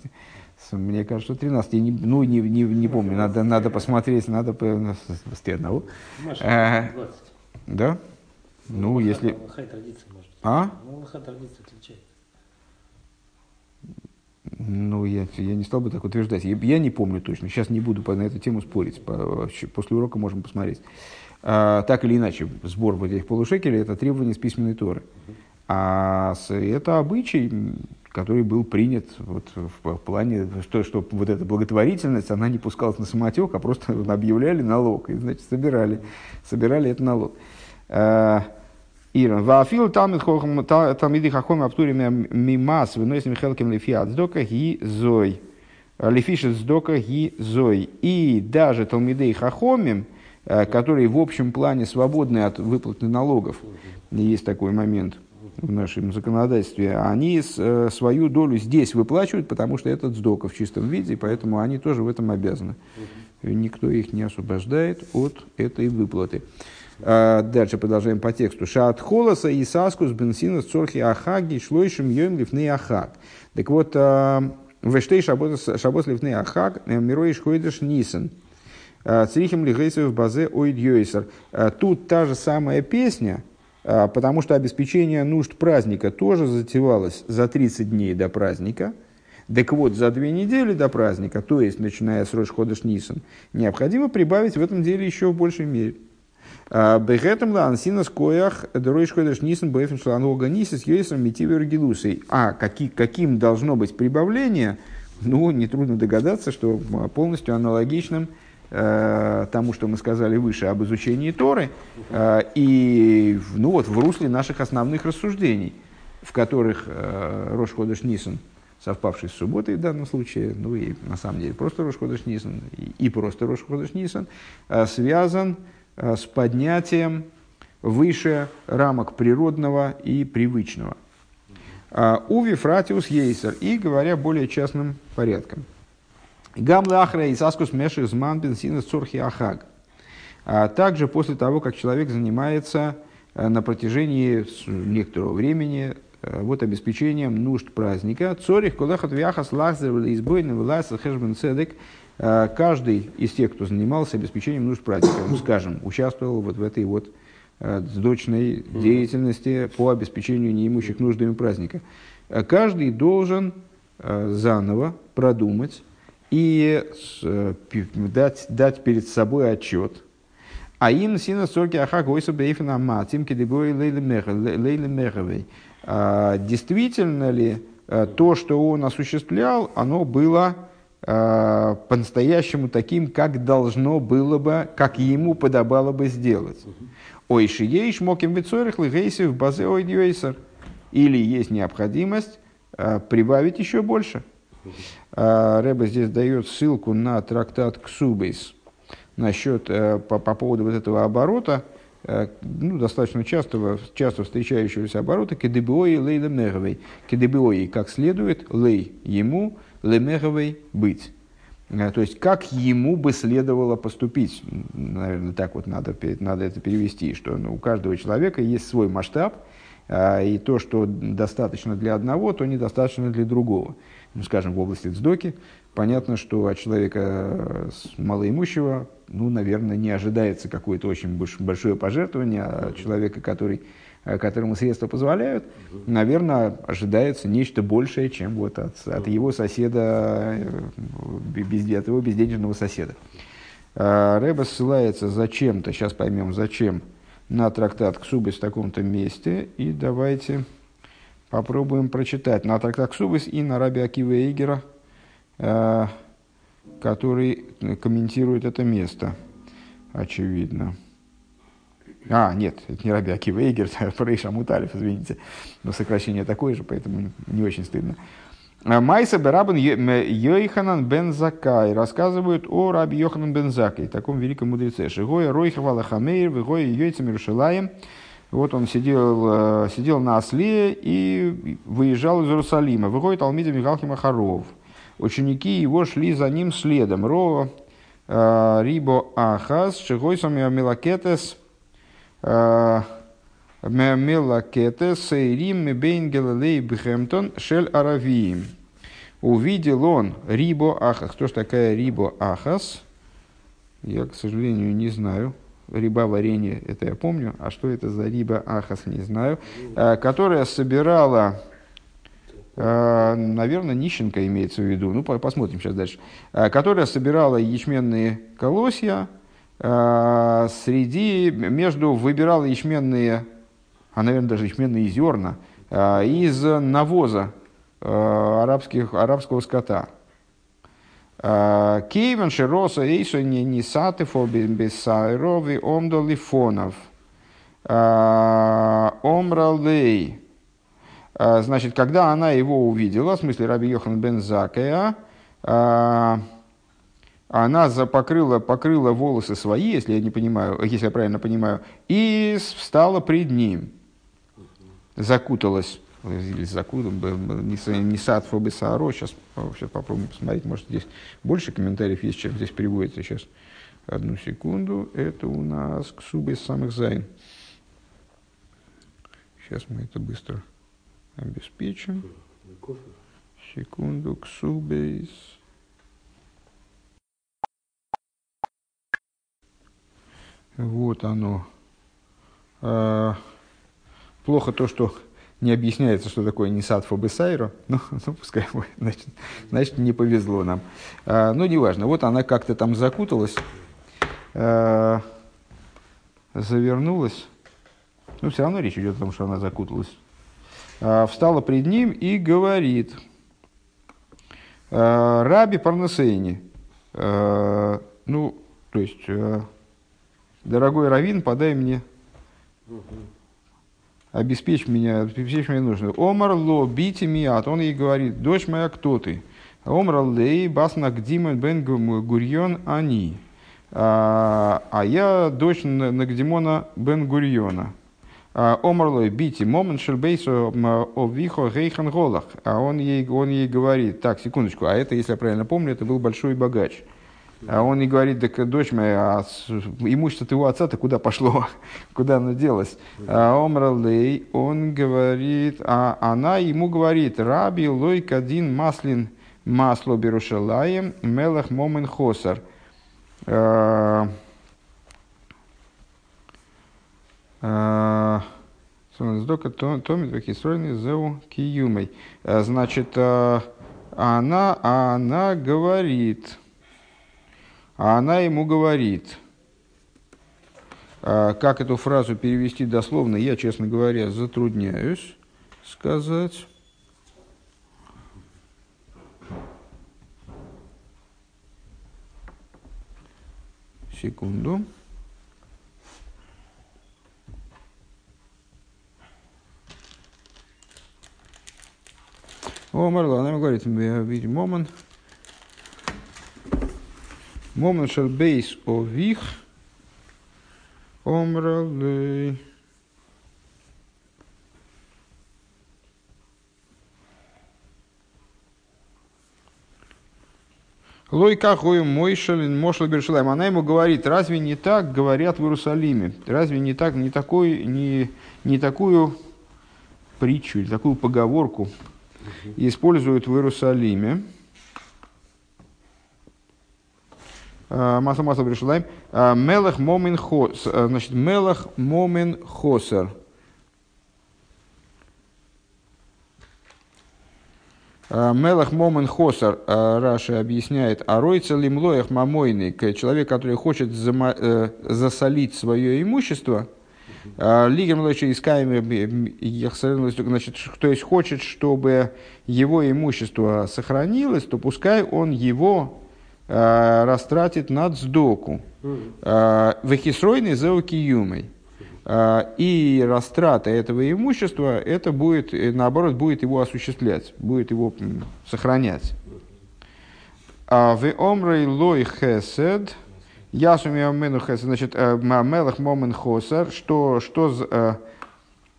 Мне кажется, что 13. Я не, ну, не, не, не помню. Надо, надо посмотреть, надо по, с одного. Маша, 20. Да? Ну, если... Аллаха и традиция, может. А? Ну, Аллаха традиция отличает. Ну, я, я не стал бы так утверждать. Я, я не помню точно. Сейчас не буду по, на эту тему спорить. По- после урока можем посмотреть. А, так или иначе, сбор вот этих полушекелей – это требование с письменной Торы. А это обычай, который был принят вот в, плане, что, что вот эта благотворительность, она не пускалась на самотек, а просто объявляли налог. И, значит, собирали, собирали этот налог. А, Иран. Вафил тамид хохам та- тамиды хахом аптурими мимас выносим хелким лифи ацдока ги зой. Лифишет сдока ги зой. И даже талмидей хахомим, э, которые в общем плане свободны от выплаты налогов, есть такой момент, в нашем законодательстве, они э, свою долю здесь выплачивают, потому что это сдока в чистом виде, и поэтому они тоже в этом обязаны. Никто их не освобождает от этой выплаты. А, Дальше продолжаем по тексту. Шаат холоса и саскус бенсинус цорхи ахаги шлойшим йом лифны ахаг. Так вот, а, вештей шабос лифны ахаг э, мироиш хойдеш нисен. А, Црихим лигейсов базе ойд йойсер. Тут та же самая песня, потому что обеспечение нужд праздника тоже затевалось за 30 дней до праздника. Так вот, за две недели до праздника, то есть начиная с Рош Ходыш Нисан, необходимо прибавить в этом деле еще в большей мере. А, Бегетом ла ансинас коях дроиш ходыш нисан бэфин шланога нисис йойсом митивер гилусей. А каки, каким должно быть прибавление, ну, нетрудно догадаться, что полностью аналогичным э, тому, что мы сказали выше об изучении Торы, э, и ну, вот, в русле наших основных рассуждений, в которых э, Рош Ходыш Нисан, совпавший с субботой в данном случае, ну и на самом деле просто Рош Ходыш Нисан, и, просто Рош Ходыш Нисан, э, связан с поднятием выше рамок природного и привычного. Уви фратиус ейсер, и говоря более частным порядком. Гамле ахра и саскус меших зман бенсина цурхи ахаг. А также после того, как человек занимается э, на протяжении некоторого времени э, вот обеспечением нужд праздника. Цорих кулехат вяхас лахзер избойный власс хэшбен цедек. Э, Каждый из тех, кто занимался обеспечением нужд праздника, ну, скажем, участвовал вот в этой вот сдочной деятельности по обеспечению неимущих нуждами праздника. Каждый должен заново продумать и э, дать, дать перед собой отчет. А им сина сорки аха гойса бейфена матим кедебой лейли меховей. Действительно ли э, то, что он осуществлял, оно было э, по-настоящему таким, как должно было бы, как ему подобало бы сделать. Ой, шиеиш моким вицорих лигейсив базе ойдьёйсер. Или есть необходимость прибавить еще больше. А, Рэбе здесь дает ссылку на трактат Ксубейс насчет, э, по, по поводу вот этого оборота, э, ну, достаточно часто, часто встречающегося оборота кедебиои лей лемеговой. Кедебиои, как следует, лей ему, лемеговой быть. Э, То есть, как ему бы следовало поступить. Наверное, так вот надо, надо это перевести, что ну, у каждого человека есть свой масштаб, и то, что достаточно для одного, то недостаточно для другого. Ну, скажем, в области цдоки, понятно, что от человека э, малоимущего, ну, наверное, не ожидается какое-то очень больш- большое пожертвование, а от человека, который, э, которому средства позволяют, наверное, ожидается нечто большее, чем вот от, от его соседа, э, без, от его безденежного соседа. Рэба ссылается зачем-то, сейчас поймем зачем, на трактат Ксубис в таком-то месте. И давайте попробуем прочитать на трактат Ксубис и на Раби Акива Эйгера, э, который комментирует это место, очевидно. А, нет, это не Раби Акива Эйгер, Рейша Муталев, извините. Но сокращение такое же, поэтому не очень стыдно. А Майса Берабан Йоханан бен Закай рассказывают о Раби Йоханан бен Закай, таком великом мудреце. Шигоя Ройхавала Хамейр, Вигоя Йойцем Иерушалаем. Вот он сидел, э, сидел на осле и выезжал из Иерусалима. Выходит Алмида Михалки Махаров. Ученики его шли за ним следом. Ро э, Рибо Ахас, Шигойсом Милакетес, э, Мелакетес, Сейрим, Мебейн Гелалей Бхемтон, Шель Аравиим. Увидел он Рибо Ахас. Кто ж такая Рибо Ахас? Я, к сожалению, не знаю. Риба варенье, это я помню. А что это за риба Ахас, не знаю. Э, Которая собирала, э, наверное, нищенка имеется в виду. Ну, по- посмотрим сейчас дальше. Э, Которая собирала ячменные колосья среди, между, выбирала ячменные, а, наверное, даже ячменные зерна из навоза арабских, арабского скота. Кейвен широса эйсо не нисатефо бесайрови омдолифонов. Омралей. Значит, когда она его увидела, в смысле Раби Йохан бен Закая, а, она покрыла, покрыла волосы свои, если я не понимаю, если я правильно понимаю, и встала пред ним. закуталась, или закутал, не сад фобисааро, сейчас, сейчас попробуем посмотреть, может здесь больше комментариев есть, чем здесь приводится сейчас. Одну секунду, это у нас כתובות סמך זין. Сейчас мы это быстро обеспечим. Секунду, כתובות. Вот оно. А, плохо то, что не объясняется, что такое Нисат Фобесайро. Ну, ну, пускай будет, значит, значит, не повезло нам. А, ну, неважно. Вот она как-то там закуталась, а, завернулась. Ну, все равно речь идет о том, что она закуталась. А, встала пред ним и говорит, а, Раби Парнасейни, а, ну, то есть, а, дорогой Равин, подай мне, обеспечь меня, обеспечь меня нужно. Омар ло бити миат, он ей говорит, дочь моя, кто ты? Омар лей басна гдимен бен гурьон они. А, а я дочь Нагдимона бен Гурьона. А, Омарлой бити момент шельбейсу овихо гейхан голах. А он ей, он ей говорит, так, секундочку, а это, если я правильно помню, это был большой богач. А он ей говорит, так, дочь моя, а имущество твоего отца-то куда пошло? куда оно делось? А Омралей, он говорит, а она ему говорит, раби лой кадин маслин масло берушалаем мелах момен хосар. А, Сдока томит вахисройный зеу киюмой. А, значит, а, она, она говорит, она ему говорит, а, как эту фразу перевести дословно, я, честно говоря, затрудняюсь сказать. Секунду. О, Марла, она говорит, видим момент. Момент шел бейс о вих. Омралы. Лойка хою мойшалин мошла бершалаем. Она ему говорит, разве не так говорят в Иерусалиме? Разве не так, не, такой, не, не такую притчу или такую поговорку используют в Иерусалиме. Масло масло Берешалаем. А, мелах момин хос. А, значит, мелах момин хосер. Мелах Моман Хосар, Раши объясняет, а ройца лимлоях мамойный, человек, который хочет э, засолить свое имущество, а, Лигер Млочи искаем, значит, то есть хочет, чтобы его имущество сохранилось, то пускай он его э, растратит над сдоку. Э, Вехисройный заукиюмой. Э, и растрата этого имущества, это будет, наоборот, будет его осуществлять, будет его сохранять. А в омрей лой хесед, Ясуми Амену значит, э, Мелах Момен Хосар, что, что э,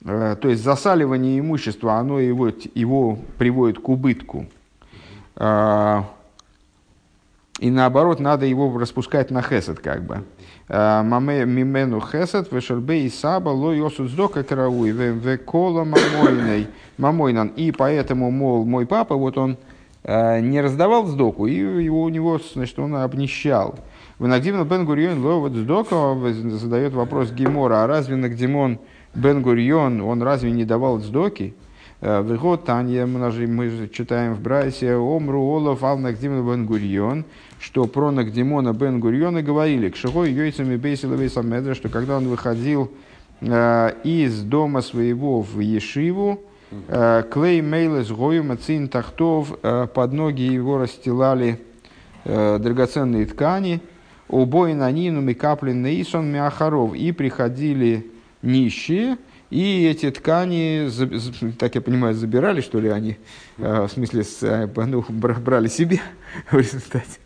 э, то есть засаливание имущества, оно его, его приводит к убытку. И наоборот, надо его распускать на хесед, как бы. Маме мимену хесед, вешербе и саба, ло йосуд сдока карауй, векола мамойной, мамойнан. И поэтому, мол, мой папа, вот он не раздавал сдоку, и его, у него, значит, он обнищал. В Нагдимон Бен Гурьон Ловод Сдока задает вопрос Гемора, а разве Нагдимон Бен Гурьон, он разве не давал сдоки? Э, в год Танья мы читаем в Брайсе Омру Олаф Ал Нагдимон Бен Гурьон, что про Нагдимона Бен Гурьона говорили, к Шихой Йойцами Бейсила Медра, что когда он выходил э, из дома своего в Ешиву, э, Клей Мейлес Гою Мацин Тахтов, под ноги его расстилали драгоценные ткани, Убой на нину микаплин нейсон мяхаров. И приходили нищие, и эти ткани, так я понимаю, забирали, что ли, они, э, в смысле, э, ну, брали себе в результате.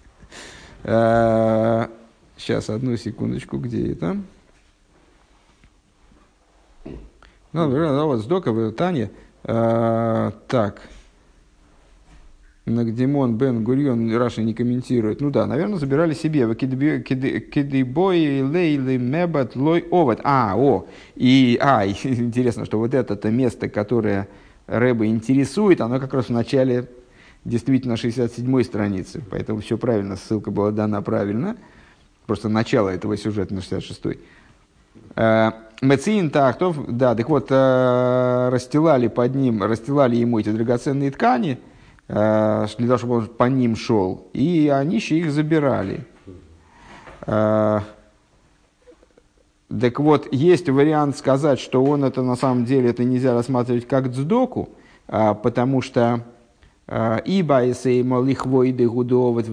Сейчас, э, одну секундочку, где это? Ну, ну, вот Сдока. Э, так. Нагдимон Бен Гурьон Раша не комментирует. Ну да, наверное, забирали себе. Кидыбой лейли мебат лой овод. А, о. И, а, интересно, что вот это место, которое Рэба интересует, оно как раз в начале действительно 67-й страницы. Поэтому все правильно, ссылка была дана правильно. Просто начало этого сюжета на 66-й. Э, Мецин Тахтов, да, так вот, э, расстилали под ним, расстилали ему эти драгоценные ткани, для того, чтобы он по ним шел, и они еще их забирали. Так вот, есть вариант сказать, что он это на самом деле это нельзя рассматривать как дздоку, потому что Ибо Исеймо лихвойды гудовод,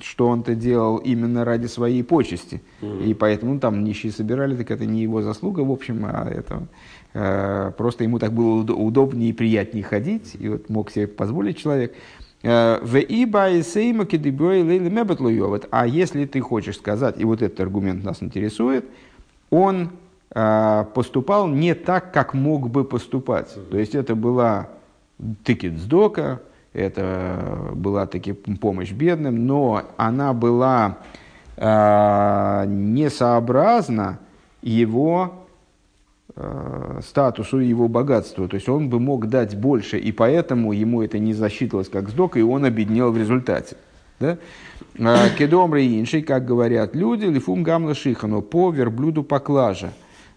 что он-то делал именно ради своей почести. Mm-hmm. И поэтому там нищие собирали, так это не его заслуга, в общем, а это э, просто ему так было удобнее и приятнее ходить, и вот мог себе позволить человек. Э. А если ты хочешь сказать, и вот этот аргумент нас интересует, он э, поступал не так, как мог бы поступать. То есть это была тыкет сдока, это была таки помощь бедным, но она была э, несообразна его э, статусу и его богатству. То есть он бы мог дать больше, и поэтому ему это не засчитывалось как сдок, и он обеднел в результате. Да? А, Кедом инший, как говорят люди, лифум гамла шихану, по верблюду поклажа.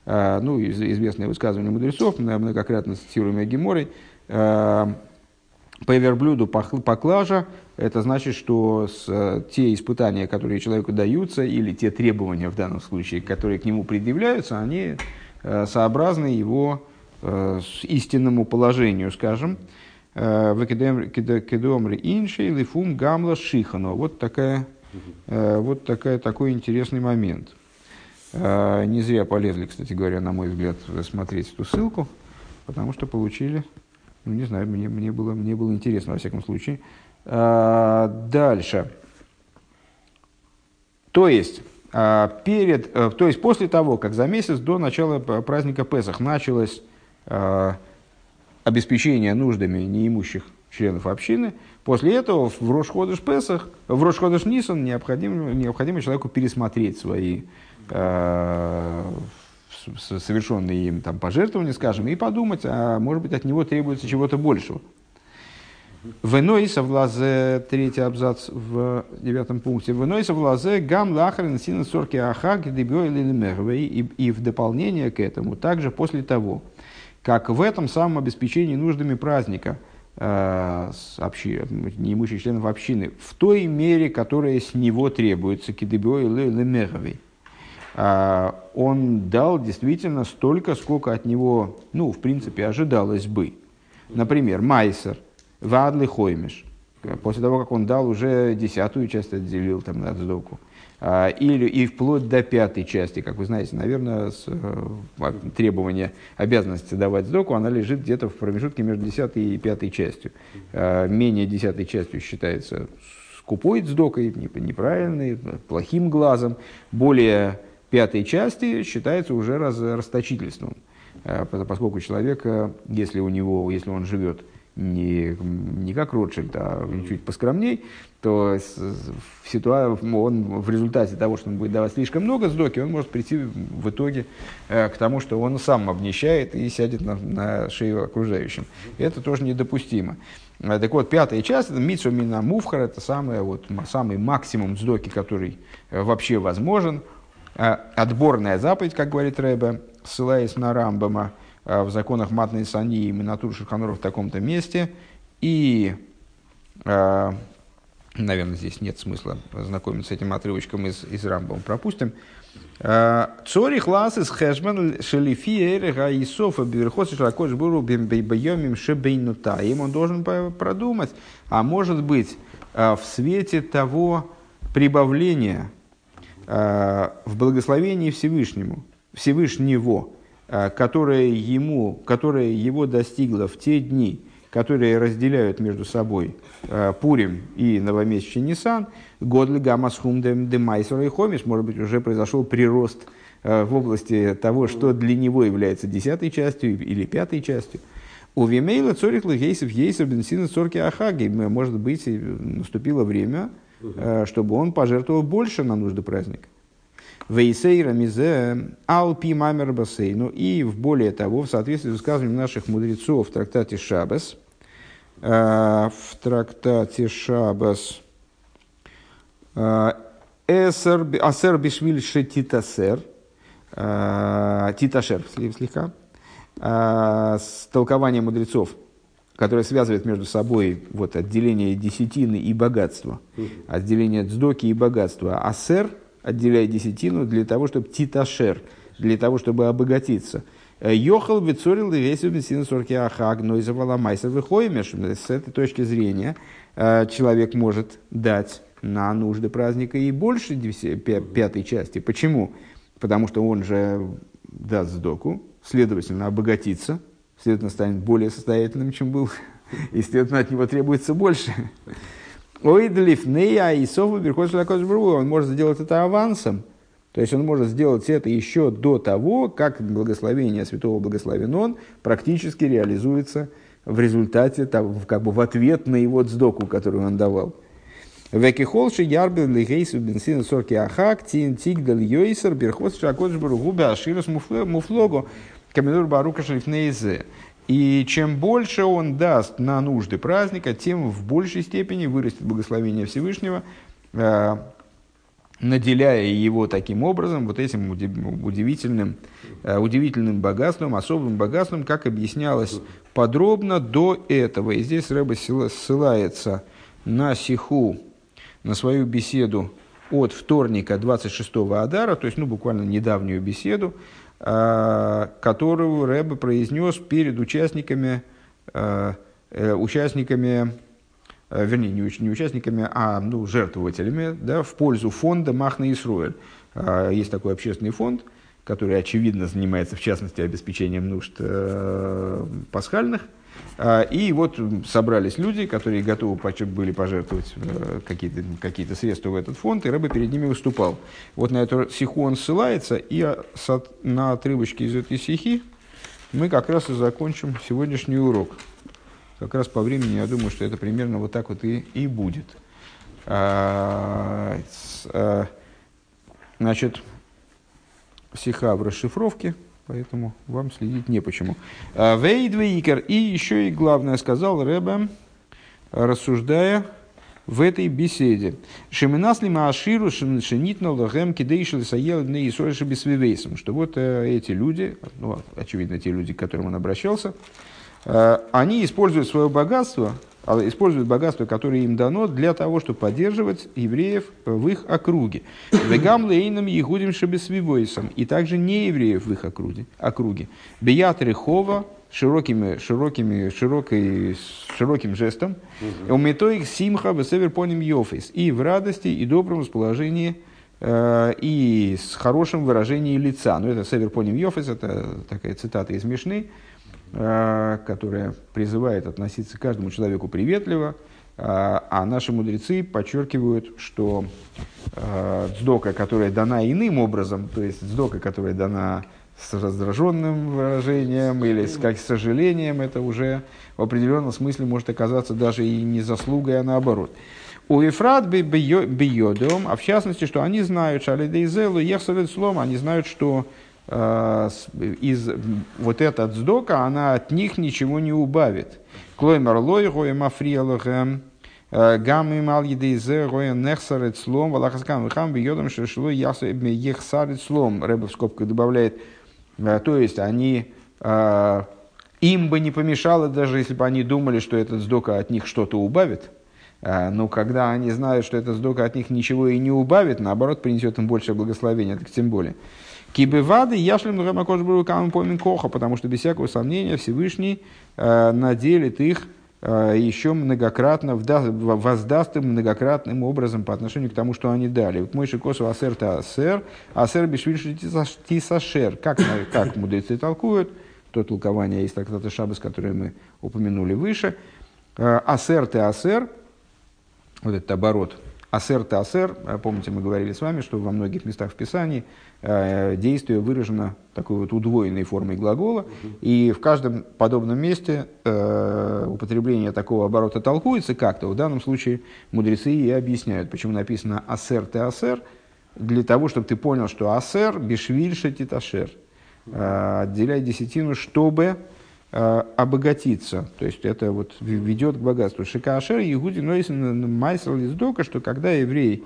А, ну, известное высказывание мудрецов, многократно цитируемое Геморой, по верблюду поклажа, это значит, что с, э, те испытания, которые человеку даются, или те требования в данном случае, которые к нему предъявляются, они э, сообразны его э, истинному положению, скажем. В кедомре иншей лифум гамла шихано. Вот, такая, вот такая, такой интересный момент. Не зря полезли, кстати говоря, на мой взгляд, смотреть эту ссылку, потому что получили ну, не знаю, мне, мне, было, мне было интересно, во всяком случае. Дальше. То есть, перед, а, то есть, после того, как за месяц до начала праздника Песах началось а, обеспечение нуждами неимущих членов общины, после этого в Рошходыш Песах, в Рошходыш Нисан необходимо, необходимо человеку пересмотреть свои а, совершенные им там, пожертвования, скажем, и подумать, а может быть от него требуется чего-то большего. Венойса в лазе, третий абзац в девятом пункте. Венойса в лазе гам лахарин сина сорки ахак и, и в дополнение к этому, также после того, как в этом самом обеспечении нуждами праздника э, общи, неимущих членов общины, в той мере, которая с него требуется, кидебиой лемеговой, а, он дал действительно столько, сколько от него, ну, в принципе, ожидалось бы. Например, Майсер, Вадли Хоймиш, после того, как он дал уже десятую часть, отделил там на сдоку. А, или и вплоть до пятой части, как вы знаете, наверное, с, э, требование обязанности давать сдоку, она лежит где-то в промежутке между десятой и пятой частью. А, менее десятой частью считается скупой сдокой, неправильной, плохим глазом. Более пятой части считается уже раз, расточительством, э, поскольку человек, если у него, если он живет не, не как Ротшильд, а чуть поскромней, то в, ситуа... он в результате того, что он будет давать слишком много сдоки, он может прийти в итоге э, к тому, что он сам обнищает и сядет на, на шею окружающим. Это тоже недопустимо. Э, так вот, пятая часть, Митсу Мина Мувхар, это самое, вот, самый максимум сдоки, который вообще возможен – Э, отборная заповедь, как говорит Рэбе, ссылаясь на Рамбама э, в законах Матной Сани и Минатур Шуханура в таком-то месте. И, э, наверное, здесь нет смысла знакомиться с этим отрывочком из, из Рамбама. Пропустим. Цори хлас из хэшман шелифи эрега и софа биверхос широкош буру бейбайомим шебейнута. Им он должен продумать, а может быть, в свете того прибавления, Э, в благословении Всевышнему, Всевышнего, э, которое, ему, которое его достигло в те дни, которые разделяют между собой э, Пурим и новомесячный Нисан, Годли Гамасхум де Майсера и Хомиш, может быть, уже произошел прирост э, в области того, что для него является десятой частью или пятой частью. У Вимейла цорих лгейсов ейсов бенсина цорки ахаги. Может быть, наступило время, э, чтобы он пожертвовал больше на нужды праздника. Вейсейра мизе алпи мамер бассейну. И в более того, в соответствии с высказыванием наших мудрецов в трактате Шабас, э, в трактате Шабас, Асер бишвиль шетитасер, титашер слегка, с толкованием мудрецов, которое связывает между собой вот, отделение десятины и богатства, отделение дздоки и богатства. Асер отделяет десятину для того, чтобы титашер, для того, чтобы обогатиться. Йохал бецорил и весь бенсин сорки ахаг, но из майсер выходимеш. С этой точки зрения человек может дать на нужды праздника и больше пятой части. Почему? Потому что он же даст сдоку, следовательно, обогатится, следовательно, станет более состоятельным, чем был, и, следовательно, от него требуется больше. Ой, длифнея и сову он может сделать это авансом, то есть он может сделать это еще до того, как благословение святого благословен он практически реализуется в результате, как бы в ответ на его цдоку, которую он давал. Векихолши ярбен лигейсу бенсин сорки ахак тин тигдал йойсер берхот шакодж баругубе аширус муфлого камедур барука шлифнейзе. И чем больше он даст на нужды праздника, тем в большей степени вырастет благословение Всевышнего, э, наделяя его таким образом, вот этим удивительным, э, удивительным богатством, особым богатством, как объяснялось подробно до этого. И здесь Рэба ссылается на сиху на свою беседу от вторника 26 Адара, то есть ну, буквально недавнюю беседу, которую Рэбе произнес перед участниками, а, э, участниками э, вернее, не, не участниками, а ну, жертвователями да, в пользу фонда Махна Исруэль. Есть такой общественный фонд, который, очевидно, занимается, в частности, обеспечением нужд э, пасхальных – и вот собрались люди, которые готовы были пожертвовать э, какие-то какие средства в этот фонд, и Рэбе перед ними выступал. Вот на эту сиху он ссылается, и на отрывочке из этой сихи мы как раз и закончим сегодняшний урок. Как раз по времени, я думаю, что это примерно вот так вот и, и будет. А, а, значит, сиха в расшифровке – Поэтому вам следить не почему. А, Вейдвейкер. И еще и главное сказал Рэбе, рассуждая в этой беседе. Шеминасли Мааширу Шенитна Лагем Кидейшил Саел Дней Исориши Бесвивейсом. Что вот э, эти люди, ну, очевидно, те люди, к которым он обращался, э, они используют свое богатство используют богатство, которое им дано, для того, чтобы поддерживать евреев в их округе. Вегам лейном егудим шебесвивойсом. И также не евреев в их округе. округе. Бият рехова широкими, широкими, широкой, широким жестом. Умитоик симха в поним йофис. И в радости, и добром расположении э, и с хорошим выражением лица. Ну, это север поним йофис, это такая цитата из Мишны. Э, которая призывает относиться к каждому человеку приветливо, э, а наши мудрецы подчеркивают, что э, дздока, которая дана иным образом, то есть дздока, которая дана с раздраженным выражением или с, как, с сожалением, это уже в определенном смысле может оказаться даже и не заслугой, а наоборот. У Ефрат бейодом, а в частности, что они знают, шалидейзелу, ехсалит слом, они знают, что Э, из вот эта дздока, она от них ничего не убавит. Клоймар лой гоем африалахем, э, гам им ал едейзе гоем нехсарет слом, валахаскам вихам бьедом шешло ехсарет слом. Рэбе в скобках добавляет, э, то есть они им бы не помешало, даже если бы они думали, что этот сдока от них что-то убавит. Но когда они знают, что этот сдока от них ничего и не убавит, наоборот, принесет им больше благословения, так тем более. Кибевады яшлем рамакош каму помин коха, потому что без всякого сомнения Всевышний э, наделит их э, еще многократно, вда, воздаст им многократным образом по отношению к тому, что они дали. Мой шикосу асер та асер, асер бишвильши тисашер. Как, как мудрецы толкуют, то толкование есть трактата Шабас, которое мы упомянули выше. Э, асер те асер, вот этот оборот Асер то асер, помните, мы говорили с вами, что во многих местах в Писании э, действие выражено такой вот удвоенной формой глагола, и в каждом подобном месте э, употребление такого оборота толкуется как-то. В данном случае мудрецы и объясняют, почему написано асер то асер, для того, чтобы ты понял, что асер бешвиль шатит ашер, э, отделяй десятину, чтобы Э, обогатиться. То есть это вот ведет к богатству. Шикашер, Егуди, Нойсен, Майсел из Дока, что когда еврей э,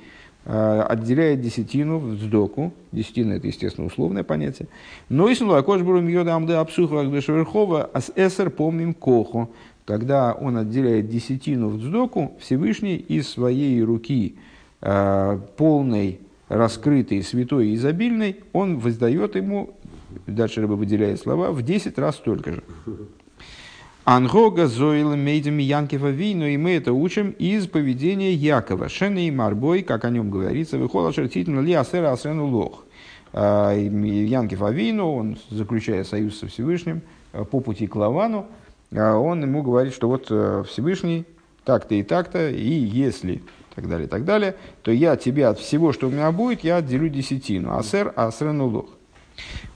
отделяет десятину в сдоку, десятина это, естественно, условное понятие, Нойсен, Лакош, Бурум, Йода, Амда, Апсуха, Верхова, Ас Эсер, помним Коху, когда он отделяет десятину в сдоку, Всевышний из своей руки э, полной, раскрытой, святой и изобильной, он воздает ему дальше рыба выделяет слова, в 10 раз столько же. Ангога зоил мейдем Янкива вину, и мы это учим из поведения Якова. Шены и Марбой, как о нем говорится, выхода шертитин ли асера асрену лох. А, Янкив Авину, он заключая союз со Всевышним а, по пути к Лавану, а, он ему говорит, что вот Всевышний так-то и так-то, и если так далее, так далее, то я тебе от всего, что у меня будет, я отделю десятину. Асер асрену лох.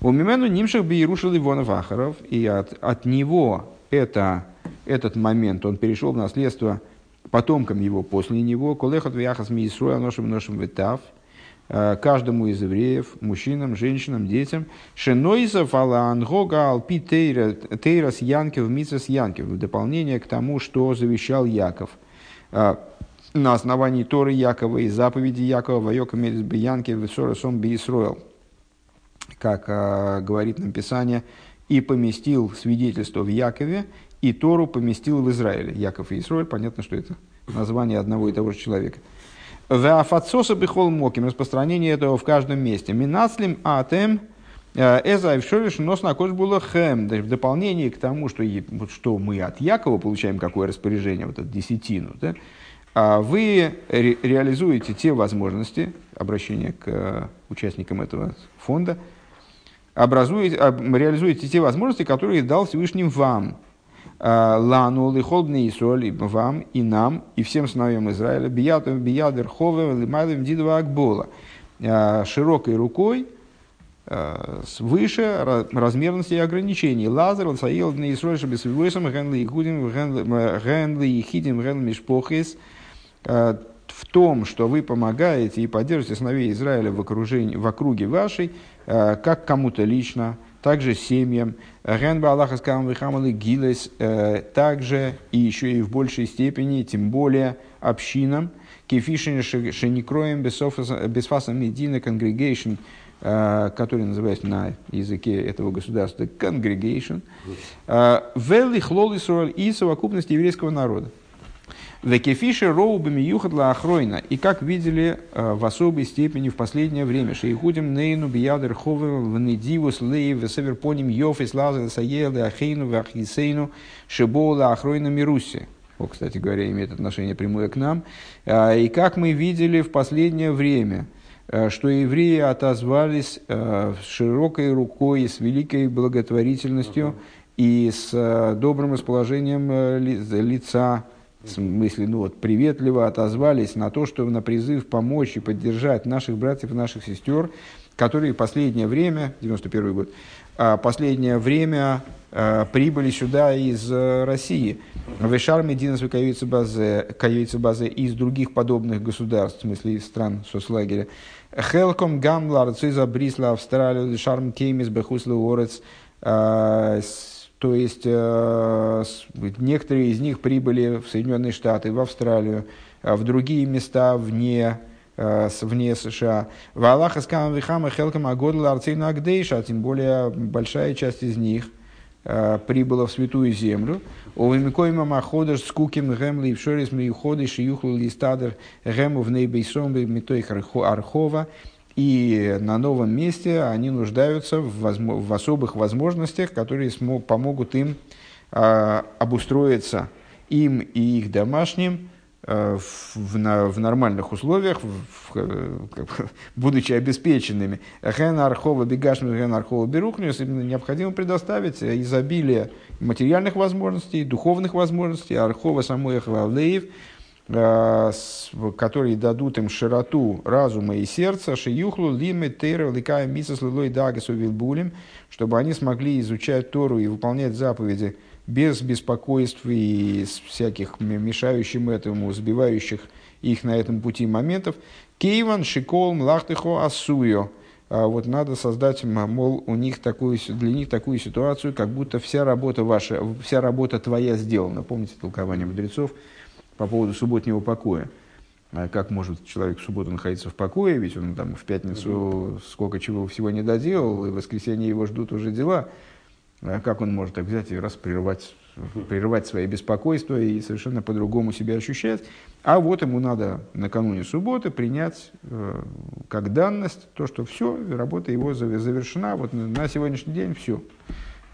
У Мимену Нимших Бейрушил Ивонов Ахаров, и от, от него это, этот момент, он перешел в наследство потомкам его после него, Колехот Вяхас Миисруя Ношим Ношим Ветав, э, каждому из евреев, мужчинам, женщинам, детям, Шенойзов Алангога Алпи Тейрас Янкев Мицас Янкев, в дополнение к тому, что завещал Яков. Э, на основании Торы Якова и заповеди Якова, Вайока Мерис Биянкев, Висорасом Биисруэл как э, говорит нам Писание, и поместил свидетельство в Якове, и Тору поместил в Израиле. Яков и Исраиль, понятно, что это название одного и того же человека. Веафацоса бихол моким, распространение этого в каждом месте. Минацлим атем эза ившолиш нос на было хэм. В дополнение к тому, что, что мы от Якова получаем какое распоряжение, вот эту десятину, да, а вы ре реализуете те возможности, обращения к э, участникам этого фонда, образуете, реализуете те возможности, которые дал Всевышний вам. А, Лану, лихолбный Исоль, вам и нам, и всем сыновьям Израиля, биятов, биядер, хове, лимайлем, дидова акбола. А, широкой рукой, а, выше размерности и ограничений. Лазер, лсаил, на Исроль, чтобы с вывесом, генли ихудим, генли ихидим, генли мишпохис, в том, что вы помогаете и поддерживаете сыновей Израиля в, окружении, в округе вашей, Э, как кому-то лично, также семьям. Генба Аллаха Скамвихамалы Гилес, э, также и еще и в большей степени, тем более общинам. Кефишин Шеникроем Бесфасом Медина Congregation, э, который называется на языке этого государства Congregation. Велли Хлол Исруэль и совокупность еврейского народа. Векефиши роубами юхатла охройна. И как видели э, в особой степени в последнее время. Шейхудим нейну биядер ховы внедивус лей весеверпоним йофис лаза саелы ахейну вахисейну шибола охройна мируси. О, кстати говоря, имеет отношение прямое к нам. Э, и как мы видели в последнее время, э, что евреи отозвались широкой рукой, с великой благотворительностью uh-huh. и с добрым расположением лица в смысле, ну вот, приветливо отозвались на то, что на призыв помочь и поддержать наших братьев и наших сестер, которые последнее время, 91 год, а последнее время а, прибыли сюда из э, России. Вешар Мединас каюется базе, базе из других подобных государств, в смысле из стран соцлагеря. Хелком Гамлар, Циза Брисла, Австралия, Шарм Кеймис, Бехусла Орец, а, то есть э, некоторые из них прибыли в Соединенные Штаты, в Австралию, а в другие места вне, э, вне США. В Аллаха скам вихама хелкам агодла арцейну агдейша, тем более большая часть из них э, прибыла в Святую Землю. Овимикоима маходаш скуким гемли и вшорис миюходы шиюхлу листадер гему в нейбейсом митой архова и на новом месте они нуждаются в, возможно, в особых возможностях, которые смог, помогут им э, обустроиться им и их домашним э, в, на, в нормальных условиях, в, в, как, будучи обеспеченными. Ген архова бегашми ген архова берухниус, им необходимо предоставить изобилие материальных возможностей, духовных возможностей, архова самоих вавлеев, э, которые дадут им широту разума и сердца, шиюхлу лимы тейра ликая мисас лилой дагасу вилбулем, чтобы они смогли изучать Тору и выполнять заповеди без беспокойств и всяких м- мешающим этому, сбивающих их на этом пути моментов. Кейван шикол млахтыхо асуyo. А Вот надо создать, мол, у них такую, для них такую ситуацию, как будто вся работа ваша, вся работа твоя сделана. Помните толкование мудрецов по поводу субботнего покоя? А Как может человек в субботу находиться в покое, ведь он там в пятницу сколько чего всего не доделал, и в воскресенье его ждут уже дела. А Как он может так взять и раз прервать, прервать свои беспокойства и совершенно по-другому себя ощущать? А вот ему надо накануне субботы принять э, как данность то, что все, работа его заве- завершена, вот на- на сегодняшний день все.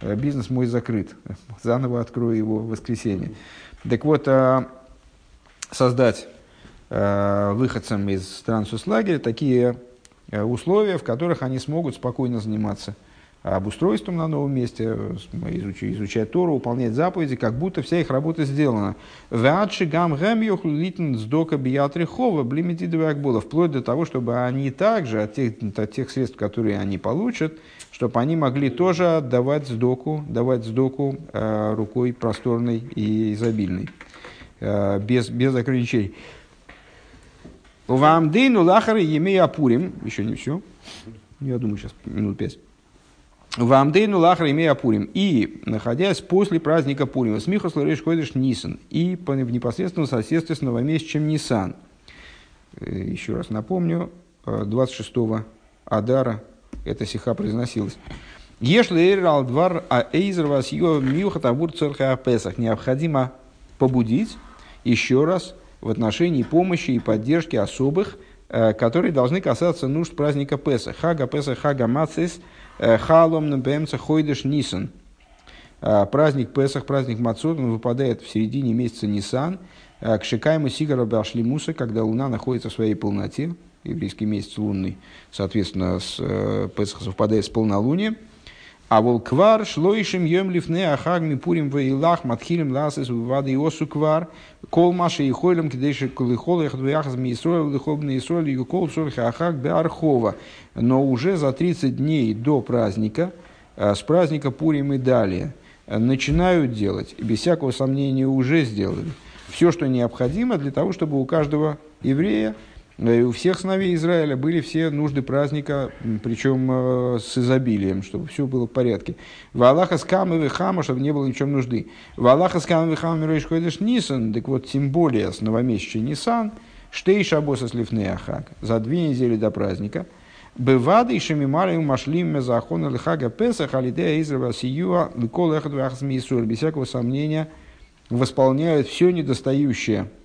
Бизнес мой закрыт. Заново открою его в воскресенье. Так вот, а, создать э, выходцам из стран соцлагеря такие э, условия, в которых они смогут спокойно заниматься обустройством на новом месте, э, изучать, изучать Тору, выполнять заповеди, как будто вся их работа сделана. Вплоть до того, чтобы они также от тех, от тех средств, которые они получат, чтобы они могли тоже отдавать сдоку, давать сдоку э, рукой просторной и изобильной, э, без, без ограничений. Вам дейну лахары емей апурим. Еще не все. Я думаю, сейчас минут пять. Вам дейну лахар имея Пурим. И, находясь после праздника Пурима, смихос лареш ходишь Нисан. И в непосредственном соседстве с новомесячем Нисан. Э, Еще раз напомню, э, 26 Адара эта сиха произносилась. Если двор а эйзер вас миухат абур Песах. Необходимо побудить еще раз в отношении помощи и поддержки особых, э, которые должны касаться нужд праздника Песах. Хага Песах, Хага Мацис, э, Халом Нбемца Хойдеш Нисан. Э, Праздник Песах, праздник Мацот, он выпадает в середине месяца Нисан, к Шикайму Сигара Башлимуса, когда Луна находится в своей полноте, еврейский месяц лунный, соответственно, с Песах совпадает с полнолунием. А вол квар шлоишим йом лифне ахаг мипурим веилах матхилем ласес вады иосу квар кол маши и хойлем кидеши колыхол их двояхаз миисроил лихобный исроил и кол сорха ахаг беархова. Но уже за 30 дней до праздника, э, с праздника Пурим и далее, э, начинают делать, и без всякого сомнения уже сделали, все, что необходимо для того, чтобы у каждого еврея и у всех сыновей Израиля были все нужды праздника, причем э, с изобилием, чтобы все было в порядке. В Аллаха с камы хама, чтобы не было ничем нужды. В Аллаха с камы хама мироиш ходишь Нисан, так вот, тем более с новомесяча Нисан, штей шабоса слифней ахак, за две недели до праздника. Бывады и шамимарим машлим мезахон лихага песах алидея израва сиюа ликол эхад без всякого сомнения, восполняют все недостающее с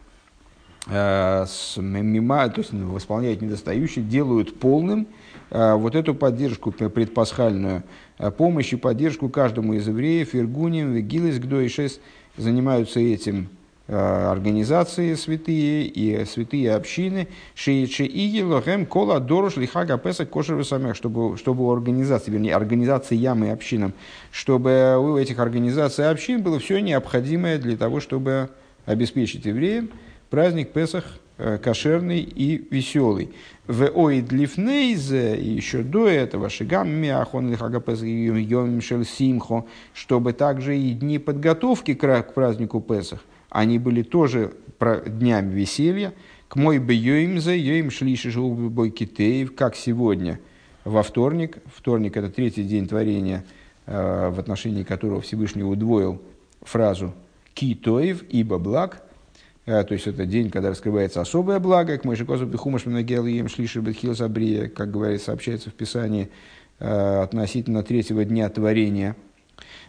мима, то есть восполняют недостающие, делают полным э, вот эту поддержку предпасхальную, э, помощь и поддержку каждому из евреев, Иргуним, Вегилис, Гдойшес, занимаются этим э, организации святые и святые общины, Шиичи и Лохем Кола Дорош Лихага Песах Кошер Самех, чтобы, чтобы у организации, вернее, организации ямы и общинам, чтобы у этих организаций общин было все необходимое для того, чтобы обеспечить евреям праздник Песах э, кошерный и веселый. В оид лифнейзе, еще до этого, шигам мяхон лихага Песах йом шель симхо, чтобы также и дни подготовки к ра- к празднику Песах, они были тоже днями веселья, к мой бы йоимзе, йоим шлиши бой китеев, как сегодня, во вторник, вторник это третий день творения, э, в отношении которого Всевышний удвоил фразу «китоев», ибо благ, то есть это день, когда раскрывается особое благо, к Мойшикозу Бехумаш Минагелием Шлиши Бетхил Сабрия, как говорит, сообщается в Писании э, относительно третьего дня творения.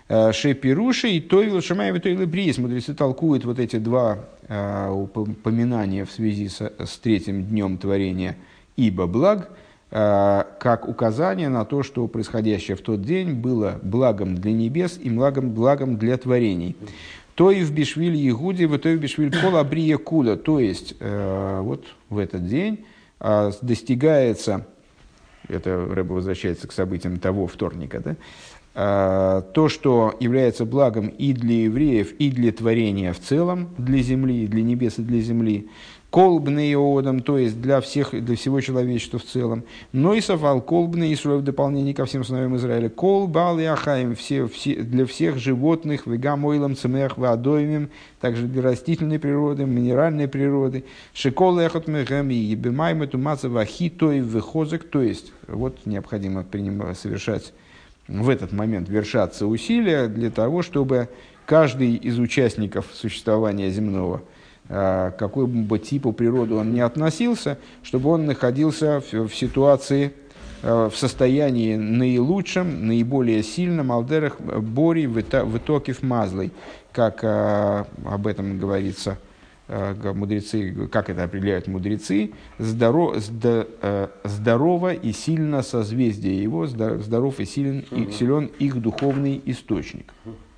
Э, Шепируши и Тойвил Шамаева Тойлы Бриес. Мудрецы толкуют вот эти два э, упоминания в связи с, с третьим днем творения «Ибо благ», э, как указание на то, что происходящее в тот день было благом для небес и благом, благом для творений. То и в Бишвиль Егуди, то и в Бишвиль Пола Брия Куля. То есть, э, вот в этот день э, достигается, это Рэба возвращается к событиям того вторника, да, э, то, что является благом и для евреев, и для творения в целом, для земли, для небес и для земли, колбный иодом, то есть для, всех, для всего человечества в целом. Но и совал колбный Исруэл в дополнение ко всем сыновьям Израиля. Кол, бал и ахаем все, все, для всех животных, вегамойлом, цемех, водоемим, также для растительной природы, минеральной природы. Шикол эхот мехами, ебемайм тумаца вахи, то и выхозок, то есть вот необходимо принимать, совершать в этот момент вершаться усилия для того, чтобы каждый из участников существования земного – какой бы типу природы он не относился, чтобы он находился в, в ситуации, э, в состоянии наилучшем, наиболее сильном, алдерах бори в итоке в мазлой, как э, об этом говорится мудрецы, как это определяют мудрецы, здоров, здорово и сильно созвездие его, здоров и силен, и силен их духовный источник.